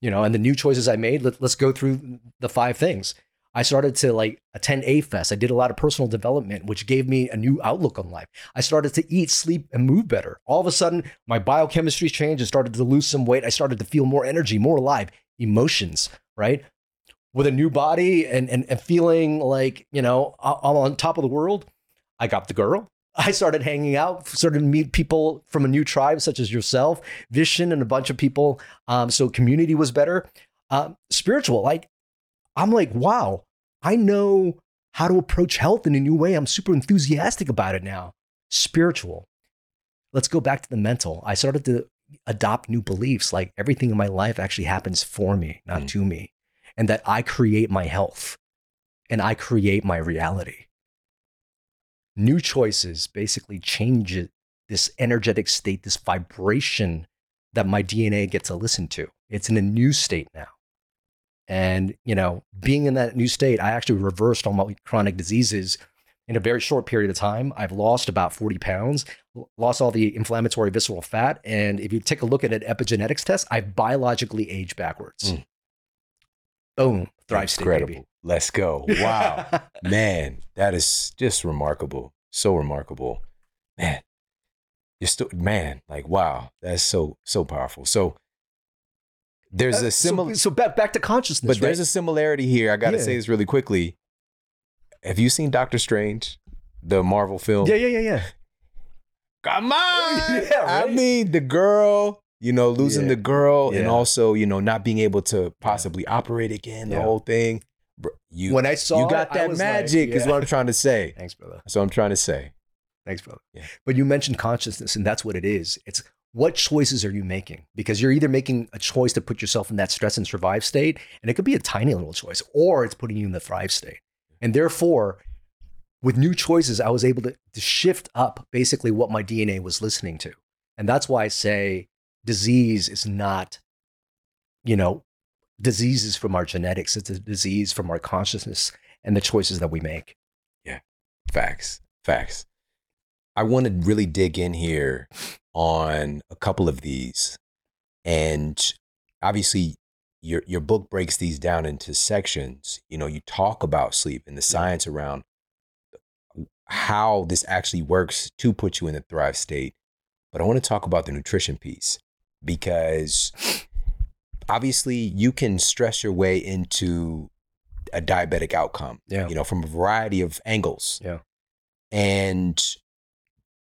You know, and the new choices I made, let, us go through the five things. I started to like attend A Fest. I did a lot of personal development, which gave me a new outlook on life. I started to eat, sleep, and move better. All of a sudden, my biochemistry changed. I started to lose some weight. I started to feel more energy, more alive, emotions, right? With a new body and, and, and feeling like, you know, I'm on top of the world. I got the girl. I started hanging out, started to meet people from a new tribe, such as yourself, Vishen, and a bunch of people. Um, so community was better. Uh, spiritual, like I'm like, wow, I know how to approach health in a new way. I'm super enthusiastic about it now. Spiritual. Let's go back to the mental. I started to adopt new beliefs, like everything in my life actually happens for me, not mm. to me, and that I create my health and I create my reality new choices basically change it, this energetic state, this vibration that my DNA gets to listen to. It's in a new state now. And, you know, being in that new state, I actually reversed all my chronic diseases in a very short period of time. I've lost about 40 pounds, lost all the inflammatory visceral fat. And if you take a look at an epigenetics test, I biologically age backwards. Mm. Boom. Thrive state, Incredible. baby. Let's go. Wow. Man, that is just remarkable. So remarkable. Man. You're still man, like wow, that's so so powerful. So there's a similar so, so, back back to consciousness. But right? there's a similarity here. I gotta yeah. say this really quickly. Have you seen Doctor Strange? The Marvel film? Yeah, yeah, yeah, yeah. Come on. Yeah, right? I mean the girl you know, losing yeah. the girl and also, you know, not being able to possibly operate again, the whole thing. You when I saw you got that magic like, is what I'm trying to say. Thanks, brother. That's what I'm trying to say. Thanks, brother. Yeah. But you mentioned consciousness, and that's what it is. It's what choices are you making? Because you're either making a choice to put yourself in that stress and survive state, and it could be a tiny little choice, or it's putting you in the thrive state. And therefore, with new choices, I was able to, to shift up basically what my DNA was listening to. And that's why I say disease is not, you know, diseases from our genetics. It's a disease from our consciousness and the choices that we make. Yeah. Facts. Facts. I want to really dig in here on a couple of these. And obviously, your your book breaks these down into sections. You know, you talk about sleep and the science around how this actually works to put you in the thrive state. But I want to talk about the nutrition piece because obviously you can stress your way into a diabetic outcome. Yeah. You know, from a variety of angles. Yeah. And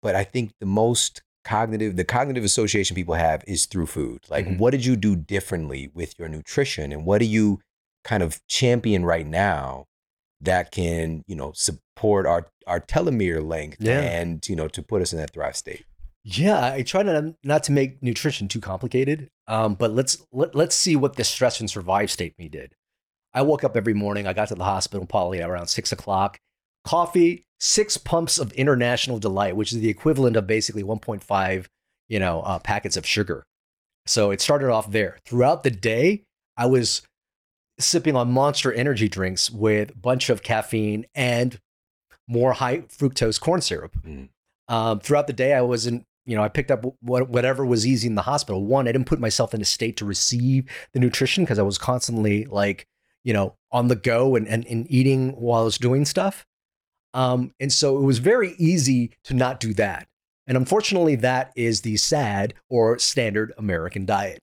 but I think the most cognitive the cognitive association people have is through food. Like Mhm. what did you do differently with your nutrition and what do you kind of champion right now that can, you know, support our our telomere length Yeah. and, you know, to put us in that thrive state. Yeah, I try to not to make nutrition too complicated. Um, but let's let, let's see what the stress and survive state me did. I woke up every morning. I got to the hospital probably around six o'clock. Coffee, six pumps of International Delight, which is the equivalent of basically 1.5, you know, uh, packets of sugar. So it started off there. Throughout the day, I was sipping on Monster energy drinks with a bunch of caffeine and more high fructose corn syrup. Mm. Um, throughout the day, I wasn't, you know, I picked up what, whatever was easy in the hospital. One, I didn't put myself in a state to receive the nutrition because I was constantly like, you know, on the go and, and, and eating while I was doing stuff. Um, and so it was very easy to not do that. And unfortunately, that is the sad or standard American diet.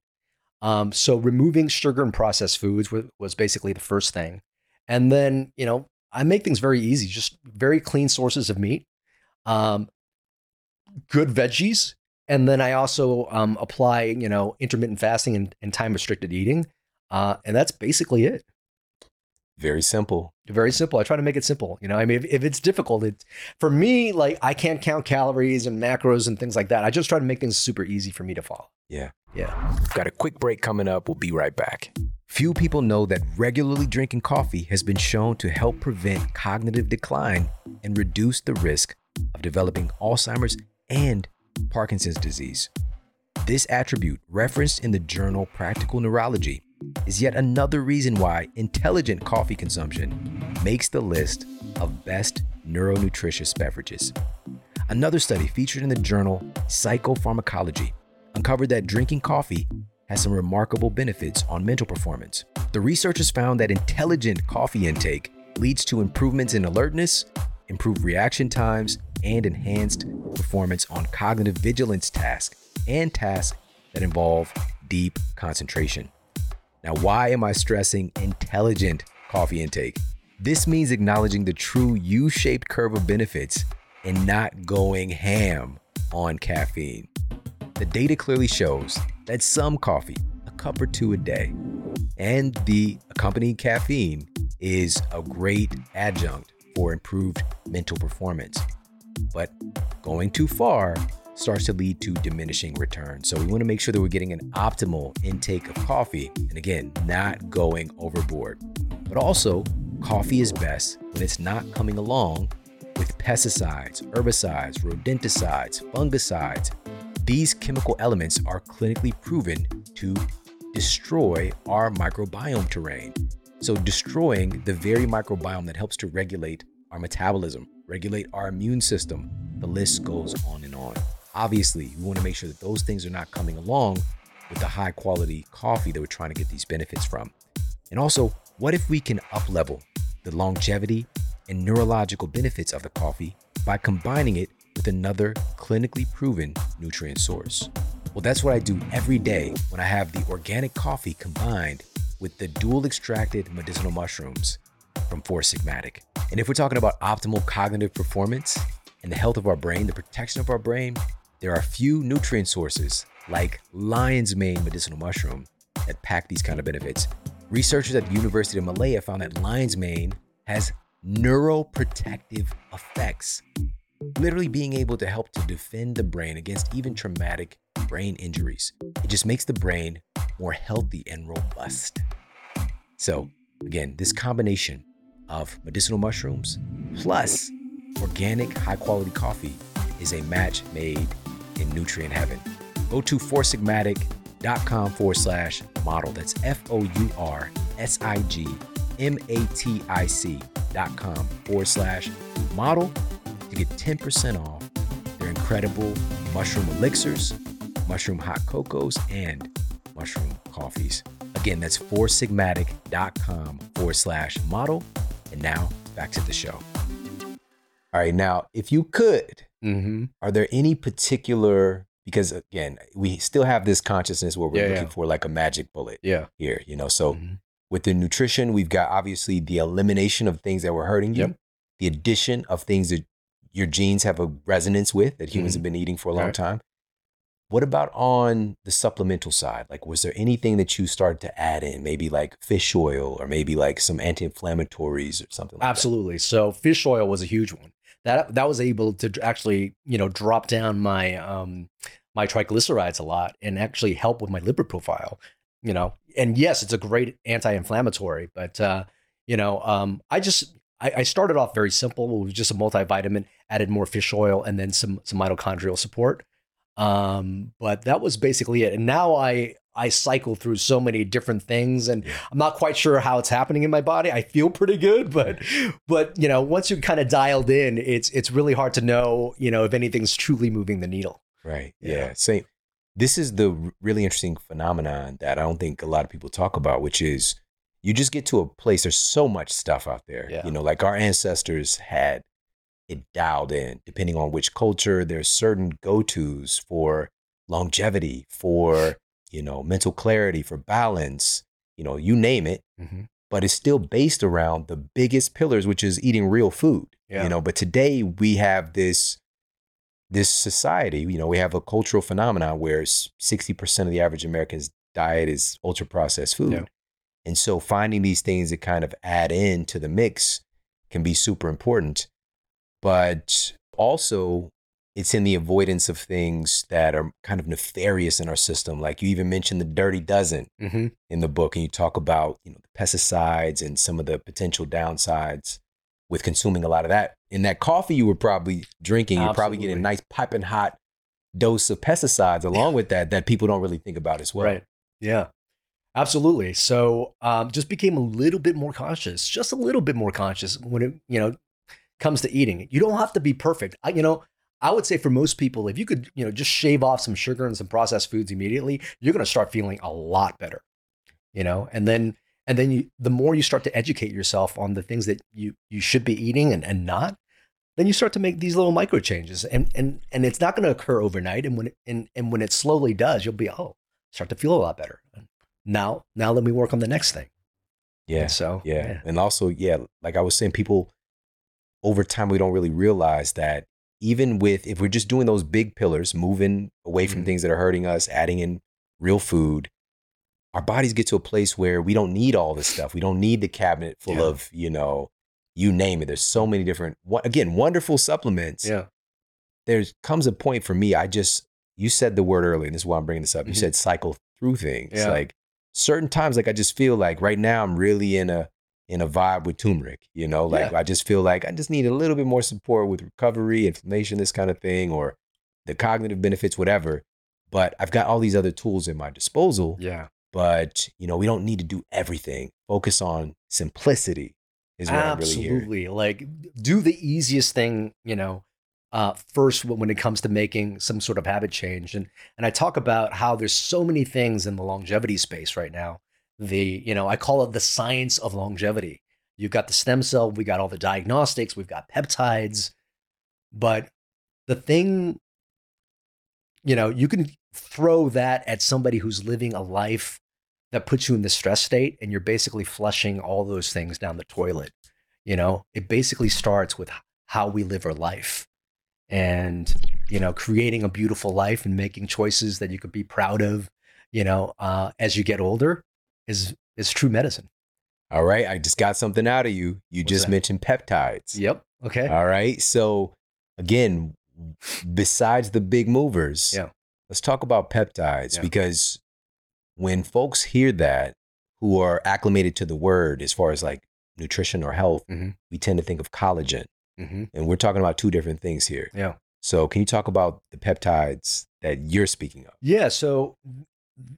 Um, so removing sugar and processed foods was, was basically the first thing. And then, you know, I make things very easy, just very clean sources of meat, um, good veggies. And then I also um, apply, you know, intermittent fasting and, and time restricted eating. Uh, and that's basically it. Very simple. Very simple. I try to make it simple. You know, I mean, if, if it's difficult, it for me, like I can't count calories and macros and things like that. I just try to make things super easy for me to follow. Yeah. Yeah. Got a quick break coming up. We'll be right back. Few people know that regularly drinking coffee has been shown to help prevent cognitive decline and reduce the risk of developing Alzheimer's and Parkinson's disease. This attribute, referenced in the journal Practical Neurology, is yet another reason why intelligent coffee consumption makes the list of best neuronutritious beverages. Another study featured in the journal Psychopharmacology uncovered that drinking coffee has some remarkable benefits on mental performance. The researchers found that intelligent coffee intake leads to improvements in alertness, improved reaction times, and enhanced performance on cognitive vigilance tasks and tasks that involve deep concentration. Now, why am I stressing intelligent coffee intake? This means acknowledging the true U shaped curve of benefits and not going ham on caffeine. The data clearly shows that some coffee, a cup or two a day, and the accompanying caffeine is a great adjunct for improved mental performance. But going too far starts to lead to diminishing returns. So we want to make sure that we're getting an optimal intake of coffee. And again, not going overboard. But also, coffee is best when it's not coming along with pesticides, herbicides, rodenticides, fungicides. These chemical elements are clinically proven to destroy our microbiome terrain. So, destroying the very microbiome that helps to regulate our metabolism, regulate our immune system, the list goes on and on. Obviously, we want to make sure that those things are not coming along with the high quality coffee that we're trying to get these benefits from. And also, what if we can uplevel the longevity and neurological benefits of the coffee by combining it with another clinically proven nutrient source? Well, that's what I do every day when I have the organic coffee combined with the dual extracted medicinal mushrooms from Four Sigmatic. And if we're talking about optimal cognitive performance and the health of our brain, the protection of our brain, there are few nutrient sources like lion's mane medicinal mushroom that pack these kind of benefits. Researchers at the University of Malaya found that lion's mane has neuroprotective effects, literally being able to help to defend the brain against even traumatic brain injuries. It just makes the brain more healthy and robust. So, again, this combination of medicinal mushrooms plus organic high quality coffee is a match made in nutrient heaven. Go to foursigmatic.com forward slash model. That's F O U R S I G M A T I C dot com forward slash model to get 10% off their incredible mushroom elixirs, mushroom hot cocos, and mushroom coffees. Again, that's foursigmatic.com forward slash model. And now back to the show. All right, now, if you could, Mm-hmm. are there any particular, because again, we still have this consciousness where we're Yeah, looking yeah. for like a magic bullet Yeah. here, you know? So Mhm. with the nutrition, we've got obviously the elimination of things that were hurting you, Yep. the addition of things that your genes have a resonance with that humans Mhm. have been eating for a long Right. time. What about on the supplemental side? Like, was there anything that you started to add in? Maybe like fish oil or maybe like some anti inflammatories or something like that? Absolutely. So fish oil was a huge one. That that was able to actually, you know, drop down my um my triglycerides a lot and actually help with my lipid profile. You know, and yes, it's a great anti-inflammatory, but uh, you know, um, I just I, I started off very simple. It was just a multivitamin, added more fish oil, and then some some mitochondrial support. Um, but that was basically it. And now I I cycle through so many different things, and I'm not quite sure how it's happening in my body. I feel pretty good, but but you know, once you're kind of dialed in, it's it's really hard to know, you know, if anything's truly moving the needle. Right. Yeah. Yeah. Same. This is the really interesting phenomenon that I don't think a lot of people talk about, which is you just get to a place, there's so much stuff out there. Yeah. You know, like our ancestors had it dialed in, depending on which culture, there's certain go tos for longevity, for, you know, mental clarity, for balance, you know, you name it. Mm-hmm. But it's still based around the biggest pillars, which is eating real food. Yeah. You know, but today we have this this society, you know, we have a cultural phenomenon where 60% of the average American's diet is ultra processed food. Yeah. And so finding these things that kind of add in to the mix can be super important. But also, it's in the avoidance of things that are kind of nefarious in our system. Like you even mentioned the dirty dozen Mm-hmm. in the book, and you talk about you know the pesticides and some of the potential downsides with consuming a lot of that. In that coffee you were probably drinking, you're probably getting a nice piping hot dose of pesticides along with that that people don't really think about as well. Right. Yeah. Absolutely. So um, just became a little bit more conscious, just a little bit more conscious when it, you know, comes to eating. You don't have to be perfect. I, you know, I would say for most people, if you could, you know, just shave off some sugar and some processed foods immediately, you're going to start feeling a lot better. You know, and then and then you, the more you start to educate yourself on the things that you you should be eating and, and not, then you start to make these little micro changes, and and and it's not going to occur overnight. And when it, and and when it slowly does, you'll be oh, start to feel a lot better. Now, now let me work on the next thing. Yeah. And so Yeah. And also, yeah, like I was saying, people over time, we don't really realize that even with, if we're just doing those big pillars, moving away from Mhm. things that are hurting us, adding in real food, our bodies get to a place where we don't need all this stuff. We don't need the cabinet full Yeah. of, you know, you name it. There's so many different, again, wonderful supplements. yeah, There comes a point for me, I just, you said the word earlier, and this is why I'm bringing this up. You Mhm. said cycle through things. Yeah. Like certain times, like I just feel like right now I'm really in a, in a vibe with turmeric, you know, like Yeah. I just feel like I just need a little bit more support with recovery, inflammation, this kind of thing, or the cognitive benefits, whatever. But I've got all these other tools at my disposal. yeah, But you know, we don't need to do everything. Focus on simplicity is what I'm really hearing. absolutely. Like do the easiest thing, you know, uh, first when it comes to making some sort of habit change. And and I talk about how there's so many things in the longevity space right now. The you know I call it the science of longevity. You've got the stem cell, we got all the diagnostics, we've got peptides, but the thing, you know, you can throw that at somebody who's living a life that puts you in the stress state and you're basically flushing all those things down the toilet. You know, it basically starts with how we live our life and, you know, creating a beautiful life and making choices that you could be proud of, you know, uh, as you get older is, is true medicine. All right. I just got something out of you. You What's just that? mentioned peptides. Yep. Okay. All right. So again, besides the big movers, Yeah. let's talk about peptides Yeah. because when folks hear that who are acclimated to the word as far as like nutrition or health, Mhm. we tend to think of collagen. hmm And we're talking about two different things here. Yeah. So can you talk about the peptides that you're speaking of? Yeah. So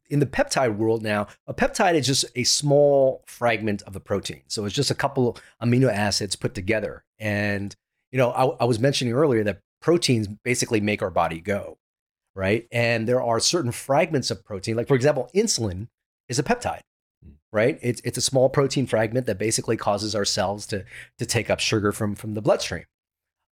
in the peptide world now, a peptide is just a small fragment of a protein. So it's just a couple amino acids put together. And, you know, I, I was mentioning earlier that proteins basically make our body go, right? And there are certain fragments of protein, like for example, insulin is a peptide. Right, it's it's a small protein fragment that basically causes our cells to to take up sugar from from the bloodstream.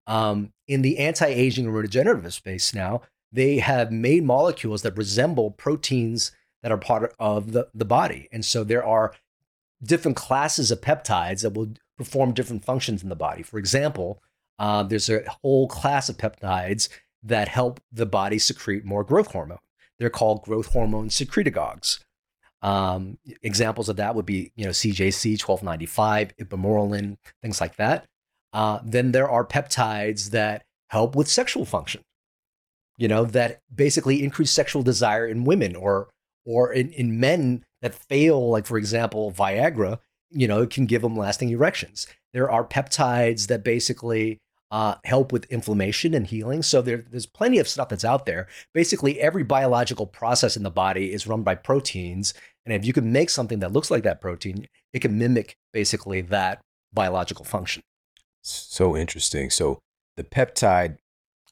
Um, in the anti-aging and regenerative space now, they have made molecules that resemble proteins that are part of the, the body. And so there are different classes of peptides that will perform different functions in the body. For example, Uh, there's a whole class of peptides that help the body secrete more growth hormone. They're called growth hormone secretagogues. Um, examples of that would be, you know, CJC 1295, ipamorelin, things like that. Uh, then there are peptides that help with sexual function, you know, that basically increase sexual desire in women or or in, in men that fail, like for example, Viagra, you know, it can give them lasting erections. There are peptides that basically uh, help with inflammation and healing. So there, there's plenty of stuff that's out there. Basically, every biological process in the body is run by proteins. And if you can make something that looks like that protein, it can mimic basically that biological function. So interesting. So the peptide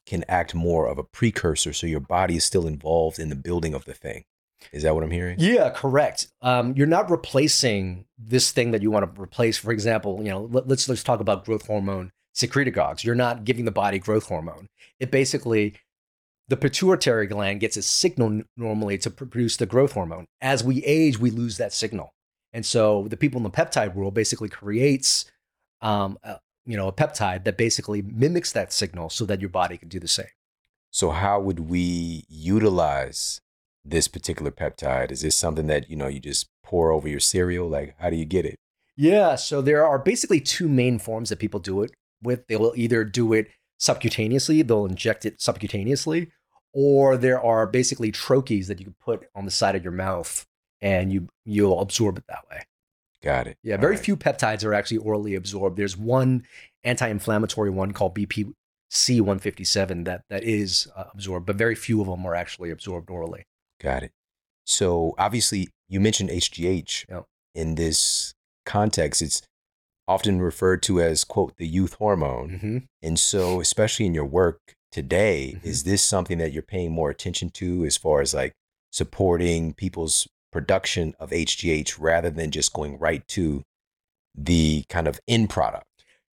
can act more of a precursor. So your body is still involved in the building of the thing. Is that what I'm hearing? Yeah, correct. Um, you're not replacing this thing that you want to replace. For example, you know, let, let's let's talk about growth hormone secretagogues. You're not giving the body growth hormone. It basically the pituitary gland gets a signal normally to produce the growth hormone. As we age, we lose that signal, and so the people in the peptide world basically creates, um, a, you know, a peptide that basically mimics that signal so that your body can do the same. So how would we utilize this particular peptide? Is this something that you know you just pour over your cereal? Like, how do you get it? Yeah, so there are basically two main forms that people do it with. They will either do it subcutaneously, they'll inject it subcutaneously, or there are basically troches that you can put on the side of your mouth and you you'll absorb it that way. Got it. Yeah, very right. few peptides are actually orally absorbed. There's one anti-inflammatory one called BPC 157 that that is uh, absorbed, but very few of them are actually absorbed orally. Got it. So obviously, you mentioned HGH in this context. It's often referred to as quote the youth hormone, mm-hmm. and so especially in your work today, mm-hmm. is this something that you're paying more attention to as far as like supporting people's production of HGH rather than just going right to the kind of end product?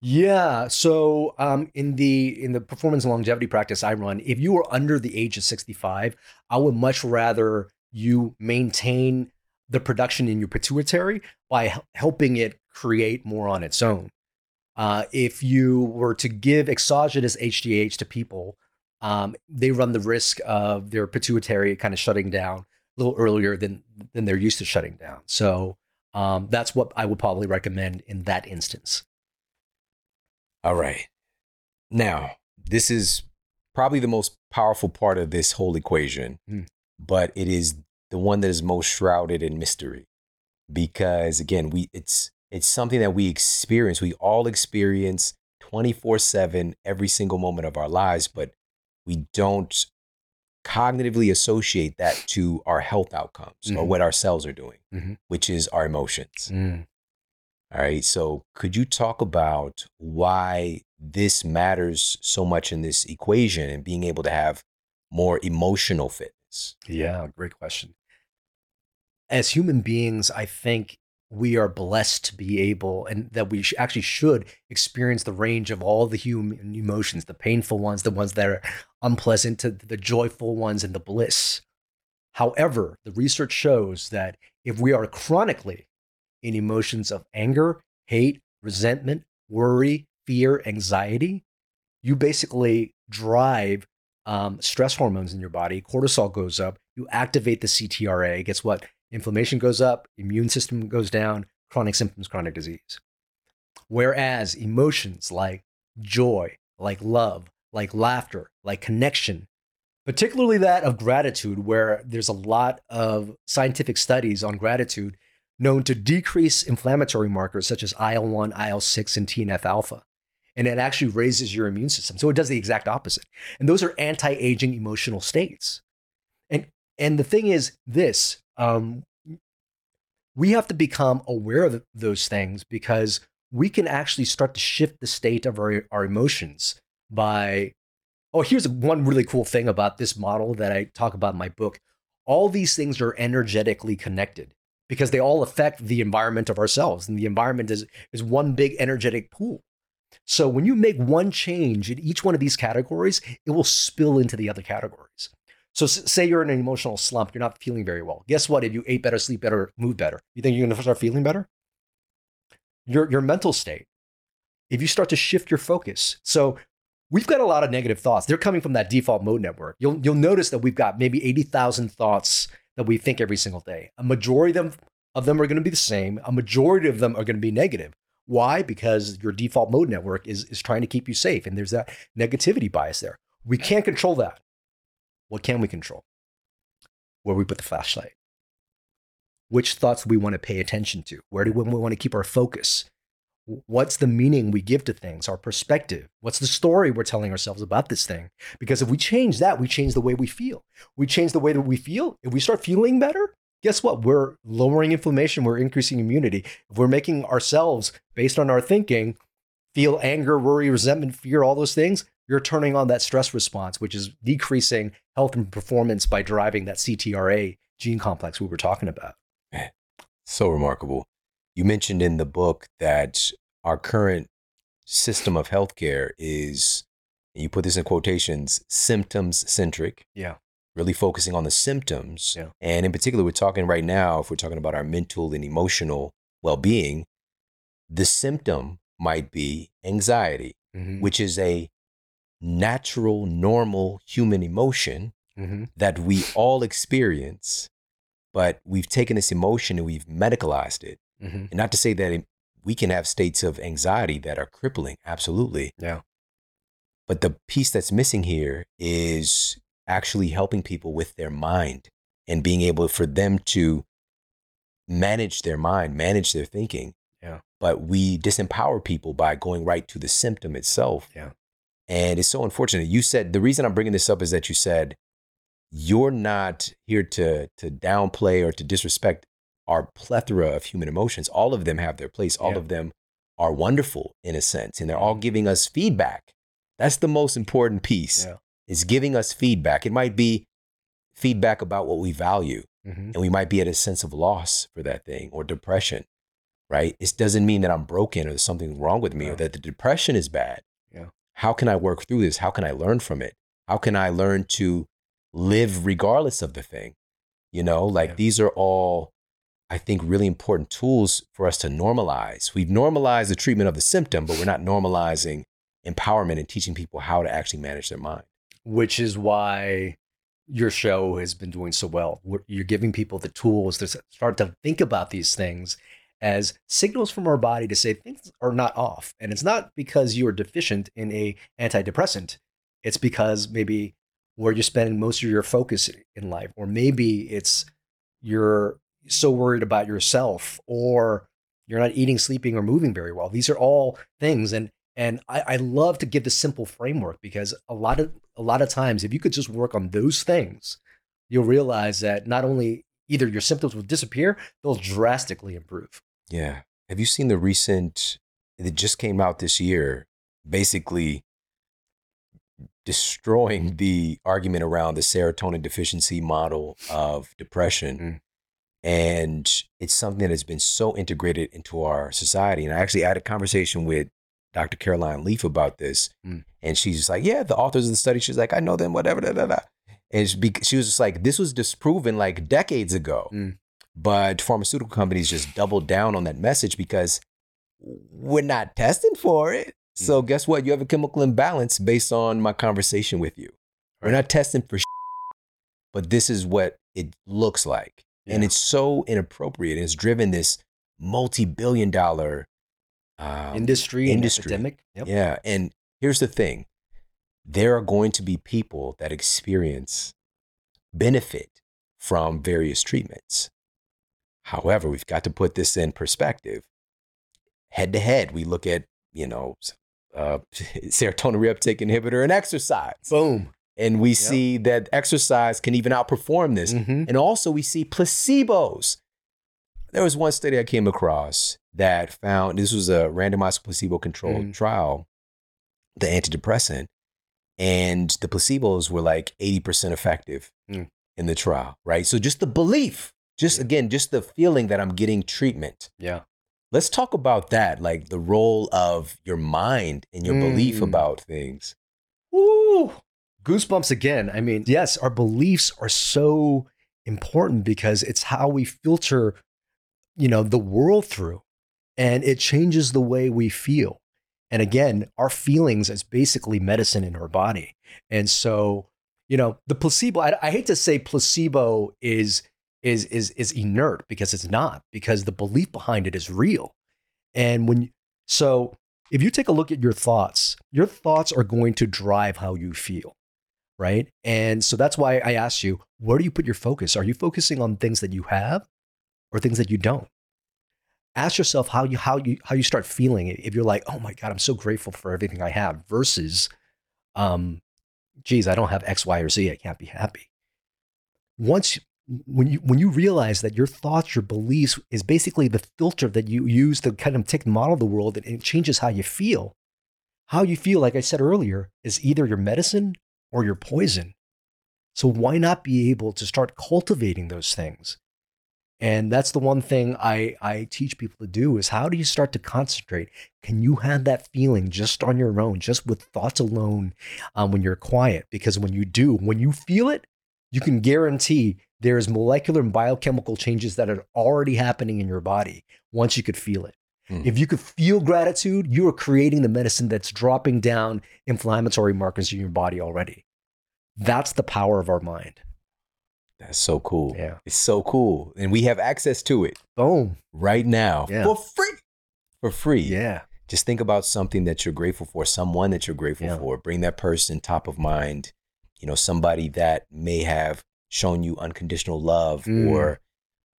Yeah. So um, in the in the performance longevity practice I run, if you are under the age of 65, I would much rather you maintain the production in your pituitary by helping it create more on its own. Uh, if you were to give exogenous HGH to people, um, they run the risk of their pituitary kind of shutting down a little earlier than than they're used to shutting down. So um, that's what I would probably recommend in that instance. All right. Now, this is probably the most powerful part of this whole equation, mm. but it is the one that is most shrouded in mystery because again, we it's it's something that we experience. We all experience 24/7 every single moment of our lives, but we don't cognitively associate that to our health outcomes mm-hmm. or what our cells are doing, mm-hmm. which is our emotions. Mm. All right. So, could you talk about why this matters so much in this equation and being able to have more emotional fitness? Yeah, great question. As human beings, I think we are blessed to be able and that we actually should experience the range of all the human emotions the painful ones the ones that are unpleasant to the joyful ones and the bliss however the research shows that if we are chronically in emotions of anger, hate, resentment, worry, fear, anxiety, you basically drive um, stress hormones in your body. Cortisol goes up. You activate the CTRA. Guess what? Inflammation goes up, immune system goes down, chronic symptoms, chronic disease. Whereas emotions like joy, like love, like laughter, like connection, particularly that of gratitude, where there's a lot of scientific studies on gratitude known to decrease inflammatory markers such as IL 1, IL 6, and TNF alpha. And it actually raises your immune system. So it does the exact opposite. And those are anti aging emotional states. And, and the thing is this um, we have to become aware of those things because we can actually start to shift the state of our, our emotions by oh here's one really cool thing about this model that i talk about in my book all these things are energetically connected because they all affect the environment of ourselves. And the environment is, is one big energetic pool. So when you make one change in each one of these categories, it will spill into the other categories. So say you're in an emotional slump, you're not feeling very well. Guess what? If you ate better, sleep better, move better, you think you're going to start feeling better? Your, your mental state. if you start to shift your focus. So we've got a lot of negative thoughts. They're coming from that default mode network. You'll you'll notice that we've got maybe 80,000 thoughts that we think every single day. A majority of them of them are going to be the same. A majority of them are going to be negative. Why? Because your default mode network is, is trying to keep you safe. And there's that negativity bias there. We can't control that. What can we control? Where we put the flashlight. Which thoughts we want to pay attention to? Where do we want to keep our focus? What's the meaning we give to things, our perspective? What's the story we're telling ourselves about this thing? Because if we change that, we change the way we feel. We change the way that we feel. If we start feeling better, guess what? We're lowering inflammation, we're increasing immunity. If we're making ourselves, based on our thinking, feel anger, worry, resentment, fear, all those things, you're turning on that stress response, which is decreasing health and performance by driving that CTRA gene complex we were talking about. So remarkable. You mentioned in the book that our current system of healthcare is, and you put this in quotations, symptoms centric. Yeah. Really focusing on the symptoms. Yeah. And in particular, we're talking right now, if we're talking about our mental and emotional well being, the symptom might be anxiety, Mm-hmm. which is a natural, normal human emotion Mm-hmm. that we all experience, but we've taken this emotion and we've medicalized it. Mm-hmm. And not to say that it- we can have states of anxiety that are crippling, absolutely. Yeah. But the piece that's missing here is actually helping people with their mind and being able for them to manage their mind, manage their thinking. Yeah. But we disempower people by going right to the symptom itself. Yeah. And it's so unfortunate. You said the reason I'm bringing this up is that you said you're not here to to downplay or to disrespect our plethora of human emotions. All of them have their place. All Yeah. of them are wonderful in a sense, and they're all giving us feedback. That's the most important piece. Yeah. Is giving us feedback. It might be feedback about what we value, Mm-hmm. and we might be at a sense of loss for that thing or depression. Right? It doesn't mean that I'm broken or there's something wrong with me or that the depression is bad. How can I work through this? How can I learn from it? How can I learn to live regardless of the thing? You know, like Yeah. these are all, I think, really important tools for us to normalize. We've normalized the treatment of the symptom, but we're not normalizing empowerment and teaching people how to actually manage their mind. Which is why your show has been doing so well. You're giving people the tools to start to think about these things as signals from our body to say things are not off. And it's not because you are deficient in a antidepressant. It's because maybe where you're spending most of your focus in life, or maybe it's you're so worried about yourself, or you're not eating, sleeping, or moving very well. These are all things. And and I, I love to give the simple framework because a lot of a lot of times, if you could just work on those things, you'll realize that not only either your symptoms will disappear, they'll drastically improve. Yeah. Have you seen the recent, it just came out this year, basically destroying the argument around the serotonin deficiency model of depression. Mm. And it's something that has been so integrated into our society. And I actually had a conversation with Dr. Caroline Leaf about this. Mm. And she's just like, yeah, the authors of the study, she's like, I know them, whatever, da, da, da. And she was just like, this was disproven like decades ago. Mm. But pharmaceutical companies just doubled down on that message because we're not testing for it. So guess what? You have a chemical imbalance based on my conversation with you. We're not testing for but this is what it looks like. And it's so inappropriate. And it's driven this multi-billion dollar um, industry, industry. epidemic. Yep. yeah. And here's the thing there are going to be people that experience benefit from various treatments. However, we've got to put this in perspective. Head to head, we look at, you know, uh, serotonin reuptake inhibitor and exercise. Boom. And we see that exercise can even outperform this. Mhm. And also, we see placebos. There was one study I came across that found this was a randomized placebo controlled Mhm. trial, the antidepressant, and the placebos were like 80% effective Mm. in the trial, right? So, just the belief, just again, just the feeling that I'm getting treatment. Yeah. Let's talk about that, like the role of your mind and your belief Mm. about things. Woo! Goosebumps again. I mean, yes, our beliefs are so important because it's how we filter, you know, the world through, and it changes the way we feel. And again, our feelings is basically medicine in our body. And so, you know, the placebo, I, I hate to say placebo is is is is inert because it's not, because the belief behind it is real. And when so if you take a look at your thoughts, your thoughts are going to drive how you feel. Right. And so that's why I asked you, where do you put your focus? Are you focusing on things that you have or things that you don't? Ask yourself how you how you how you start feeling if you're like, oh my God, I'm so grateful for everything I have, versus um, geez, I don't have X, Y, or Z. I can't be happy. Once when you when you realize that your thoughts, your beliefs is basically the filter that you use to kind of take the model of the world and it changes how you feel. How you feel, like I said earlier, is either your medicine or your poison. So why not be able to start cultivating those things? And that's the one thing I, I teach people to do is how do you start to concentrate? Can you have that feeling just on your own, just with thoughts alone um, when you're quiet? Because when you do, when you feel it, you can guarantee there's molecular and biochemical changes that are already happening in your body once you could feel it. Mm. If you could feel gratitude, you are creating the medicine that's dropping down inflammatory markers in your body already. That's the power of our mind. That's so cool. Yeah. It's so cool. And we have access to it. Boom. Right now. Yeah. For free. For free. Yeah. Just think about something that you're grateful for, someone that you're grateful Yeah. for. Bring that person top of mind. You know, somebody that may have shown you unconditional love Mm. or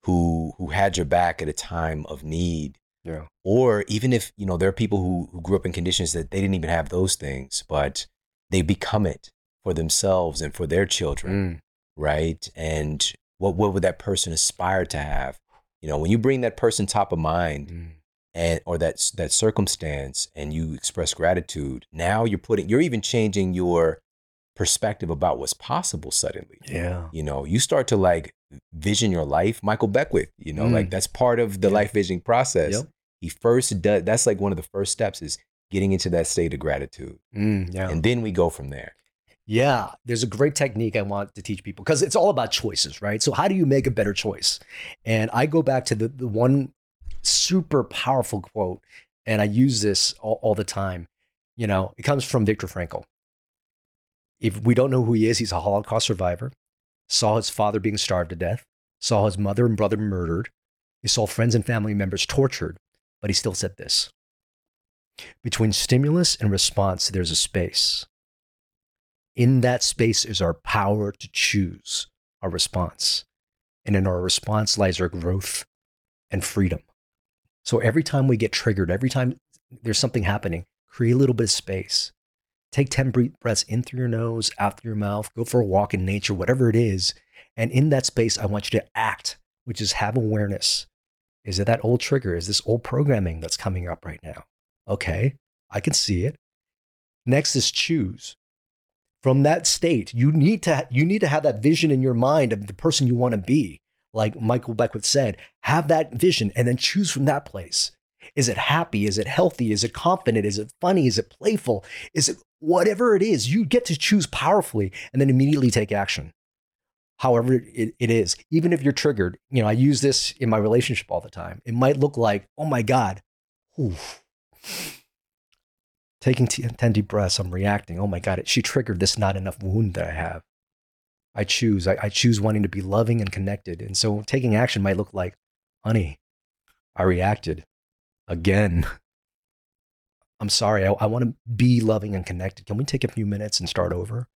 who who had your back at a time of need. Yeah. Or even if, you know, there are people who, who grew up in conditions that they didn't even have those things, but they become it for themselves and for their children Mm. right? And what what would that person aspire to have? You know, when you bring that person top of mind Mm. and or that that circumstance and you express gratitude, now you're putting you're even changing your perspective about what's possible suddenly. Yeah. You know, you start to like vision your life. Michael Beckwith, you know, Mm. like that's part of the Yeah. life visioning process. Yep. He first does that's like one of the first steps is getting into that state of gratitude. Mm, yeah. And then we go from there. Yeah, there's a great technique I want to teach people because it's all about choices, right? So, how do you make a better choice? And I go back to the, the one super powerful quote, and I use this all, all the time. You know, it comes from Viktor Frankl. If we don't know who he is, he's a Holocaust survivor, saw his father being starved to death, saw his mother and brother murdered, he saw friends and family members tortured, but he still said this Between stimulus and response, there's a space. In that space is our power to choose our response. And in our response lies our growth and freedom. So every time we get triggered, every time there's something happening, create a little bit of space. Take 10 bre- breaths in through your nose, out through your mouth, go for a walk in nature, whatever it is. And in that space, I want you to act, which is have awareness. Is it that old trigger? Is this old programming that's coming up right now? Okay, I can see it. Next is choose from that state you need to you need to have that vision in your mind of the person you want to be like michael beckwith said have that vision and then choose from that place is it happy is it healthy is it confident is it funny is it playful is it whatever it is you get to choose powerfully and then immediately take action however it, it is even if you're triggered you know i use this in my relationship all the time it might look like oh my god oof. Taking t- 10 deep breaths, I'm reacting. Oh my God, she triggered this not enough wound that I have. I choose. I, I choose wanting to be loving and connected. And so taking action might look like, honey, I reacted again. I'm sorry. I, I want to be loving and connected. Can we take a few minutes and start over?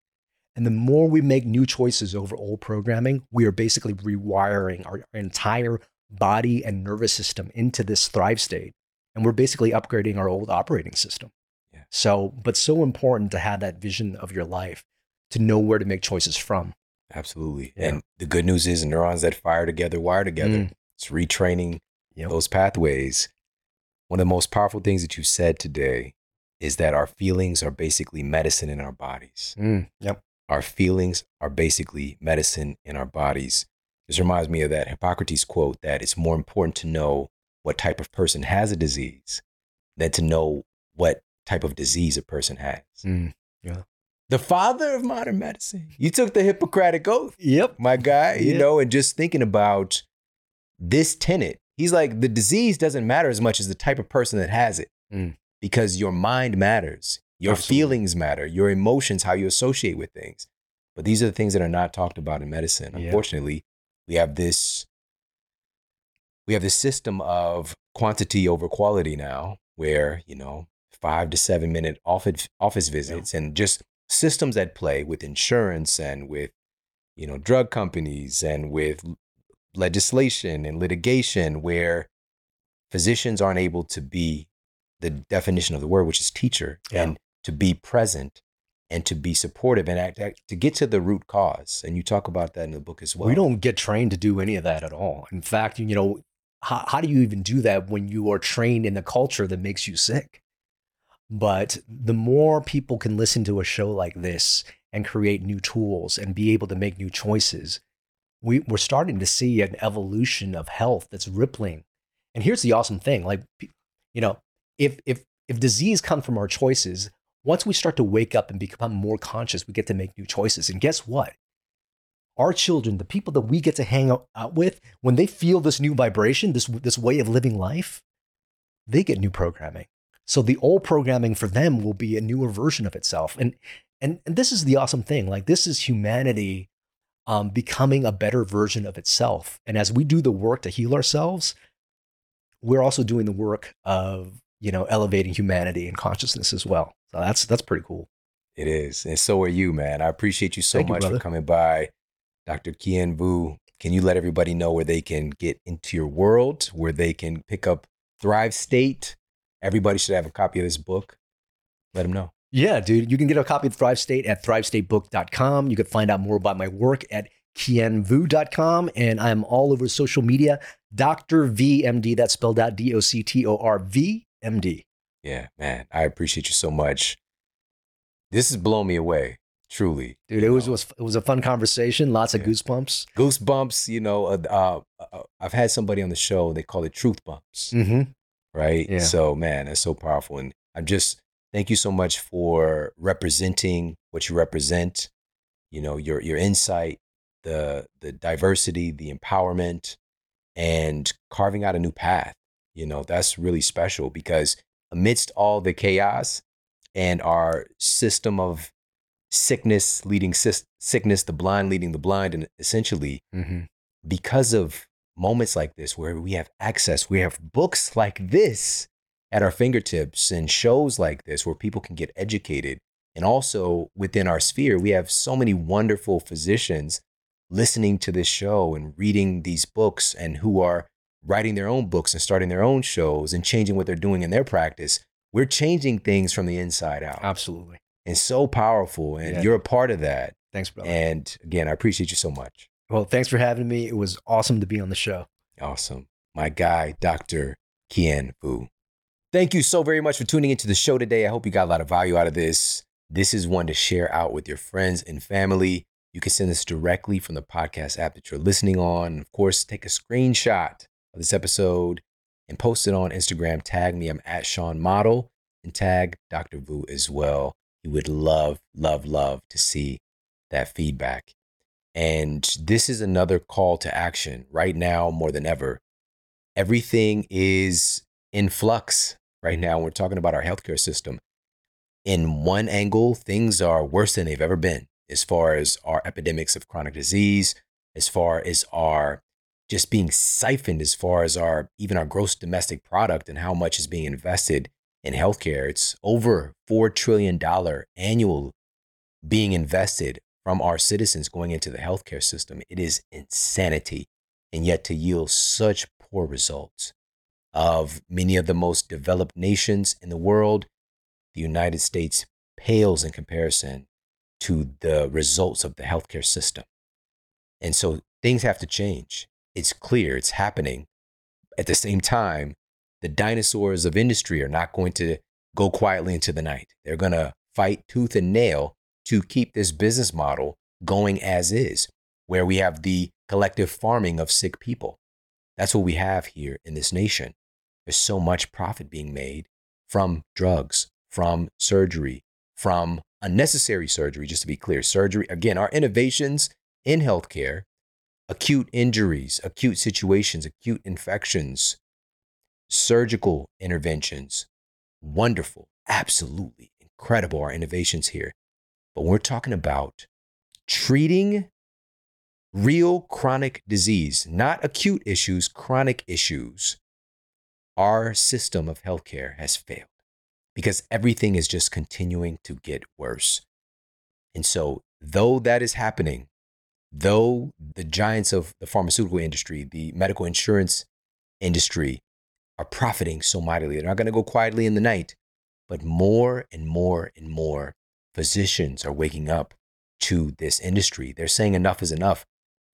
And the more we make new choices over old programming, we are basically rewiring our, our entire body and nervous system into this thrive state. And we're basically upgrading our old operating system. Yeah. So, but so important to have that vision of your life to know where to make choices from. Absolutely. Yeah. And the good news is neurons that fire together wire together. Mm. It's retraining Yep. those pathways. One of the most powerful things that you said today is that our feelings are basically medicine in our bodies. Mm, yep. Our feelings are basically medicine in our bodies. This reminds me of that Hippocrates quote that it's more important to know what type of person has a disease than to know what type of disease a person has. Mm. The father of modern medicine. You took the Hippocratic oath Yep. my guy, you Yeah. know, and just thinking about this tenet. He's like, the disease doesn't matter as much as the type of person that has it. Mm. because your mind matters, your Absolutely. feelings matter, your emotions, how you associate with things. But these are the things that are not talked about in medicine. Yeah. Unfortunately, we have this we have this system of quantity over quality now where, you know, 5 to 7 minute office office visits and just systems at play with insurance and with you know drug companies and with legislation and litigation where physicians aren't able to be the definition of the word which is teacher Yeah. and to be present and to be supportive and act, act- to get to the root cause and you talk about that in the book as well we don't get trained to do any of that at all. In fact, you know, how, how do you even do that when you are trained in the culture that makes you sick? But the more people can listen to a show like this and create new tools and be able to make new choices, we, we're starting to see an evolution of health that's rippling. And here's the awesome thing like, you know, if, if, if disease comes from our choices, once we start to wake up and become more conscious, we get to make new choices. And guess what? Our children, the people that we get to hang out, with, when they feel this new vibration, this, this way of living life, they get new programming. So the old programming for them will be a newer version of itself. And and, and this is the awesome thing. Like this is humanity um, becoming a better version of itself. And as we do the work to heal ourselves, we're also doing the work of you know elevating humanity and consciousness as well. So that's that's pretty cool. It is. And so are you, man. I appreciate you so Thank you, much for coming by. Dr. Kien Vuu, can you let everybody know where they can get into your world, where they can pick up Thrive State? Everybody should have a copy of this book. Let them know. Yeah, dude. You can get a copy of Thrive State at thrivestatebook.com. You can find out more about my work at kienvuu.com. And I'm all over social media. Dr. VMD, that's spelled out D O C T O R V M D. Yeah, man. I appreciate you so much. This has blown me away, truly. Dude, it was, was it was a fun conversation. Lots of goosebumps. goosebumps. You know, uh, uh, uh, I've had somebody on the show. They call it truth bumps. Mm-hmm. right? Yeah. So, man, that's so powerful. And I'm just thank you so much for representing what you represent. You know, your your insight, the the diversity, the empowerment, and carving out a new path. You know, that's really special because amidst all the chaos and our system of sickness leading sis- sickness, the blind leading the blind, and essentially Mm-hmm. because of moments like this where we have access, we have books like this at our fingertips and shows like this where people can get educated. And also within our sphere, we have so many wonderful physicians listening to this show and reading these books and who are writing their own books and starting their own shows and changing what they're doing in their practice. We're changing things from the inside out. Absolutely. And so powerful. And Yeah. you're a part of that. Thanks, brother. And again, I appreciate you so much. well, thanks for having me. It was awesome to be on the show. Awesome. My guy, Dr. Kien Vuu. Thank you so very much for tuning into the show today. I hope you got a lot of value out of this. This is one to share out with your friends and family. You can send this directly from the podcast app that you're listening on. And of course, take a screenshot of this episode and post it on Instagram. Tag me. I'm at Shawn Model and tag Dr. Vuu as well. He would love, love, love to see that feedback. And this is another call to action right now more than ever. Everything is in flux right now. We're talking about our healthcare system. In one angle, things are worse than they've ever been as far as our epidemics of chronic disease, as far as our just being siphoned, as far as our even our gross domestic product and how much is being invested in healthcare. It's over $4 trillion annual being invested from our citizens going into the healthcare system. It is insanity. And yet to yield such poor results of many of the most developed nations in the world, the United States pales in comparison to the results of the healthcare system. And so things have to change. It's clear, it's happening. At the same time, the dinosaurs of industry are not going to go quietly into the night. They're going to fight tooth and nail to keep this business model going as is, where we have the collective farming of sick people. That's what we have here in this nation. There's so much profit being made from drugs, from surgery, from unnecessary surgery, just to be clear. Surgery, again, our innovations in healthcare, acute injuries, acute situations, acute infections, surgical interventions, wonderful, absolutely incredible, our innovations here. But we're talking about treating real chronic disease, not acute issues, chronic issues. Our system of healthcare has failed because everything is just continuing to get worse. And so, though that is happening, though the giants of the pharmaceutical industry, the medical insurance industry are profiting so mightily, they're not going to go quietly in the night, but more and more and more physicians are waking up to this industry. They're saying enough is enough.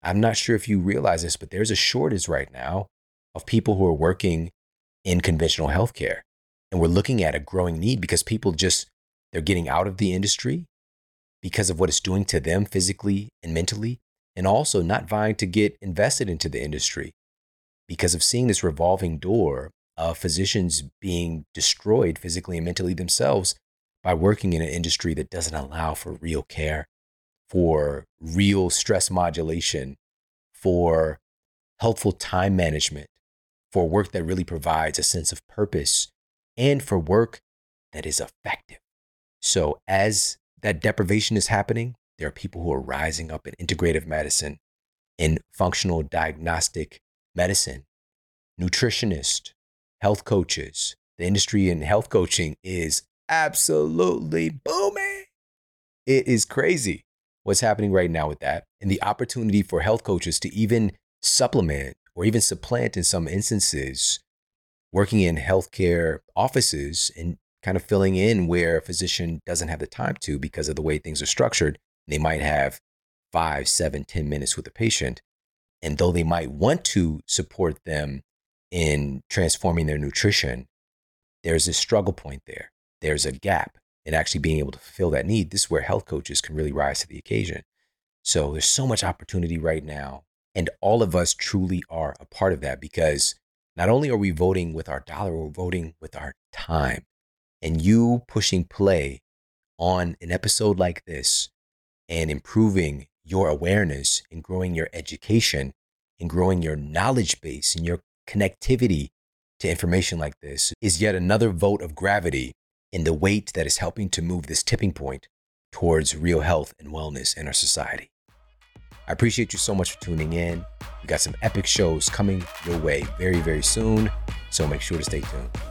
I'm not sure if you realize this, but there's a shortage right now of people who are working in conventional healthcare. And we're looking at a growing need because people just, they're getting out of the industry because of what it's doing to them physically and mentally, and also not vying to get invested into the industry because of seeing this revolving door of physicians being destroyed physically and mentally themselves by working in an industry that doesn't allow for real care, for real stress modulation, for helpful time management, for work that really provides a sense of purpose, and for work that is effective. So, as that deprivation is happening, there are people who are rising up in integrative medicine, in functional diagnostic medicine, nutritionists, health coaches. The industry in health coaching is absolutely booming. It is crazy what's happening right now with that. And the opportunity for health coaches to even supplement or even supplant in some instances working in healthcare offices and kind of filling in where a physician doesn't have the time to because of the way things are structured. They might have five, seven, ten minutes with a patient. And though they might want to support them in transforming their nutrition, there's a struggle point there there's a gap in actually being able to fulfill that need. This is where health coaches can really rise to the occasion. So there's so much opportunity right now. And all of us truly are a part of that because not only are we voting with our dollar, we're voting with our time. And you pushing play on an episode like this and improving your awareness and growing your education and growing your knowledge base and your connectivity to information like this is yet another vote of gravity in the weight that is helping to move this tipping point towards real health and wellness in our society. I appreciate you so much for tuning in. We got some epic shows coming your way very, very soon. So make sure to stay tuned.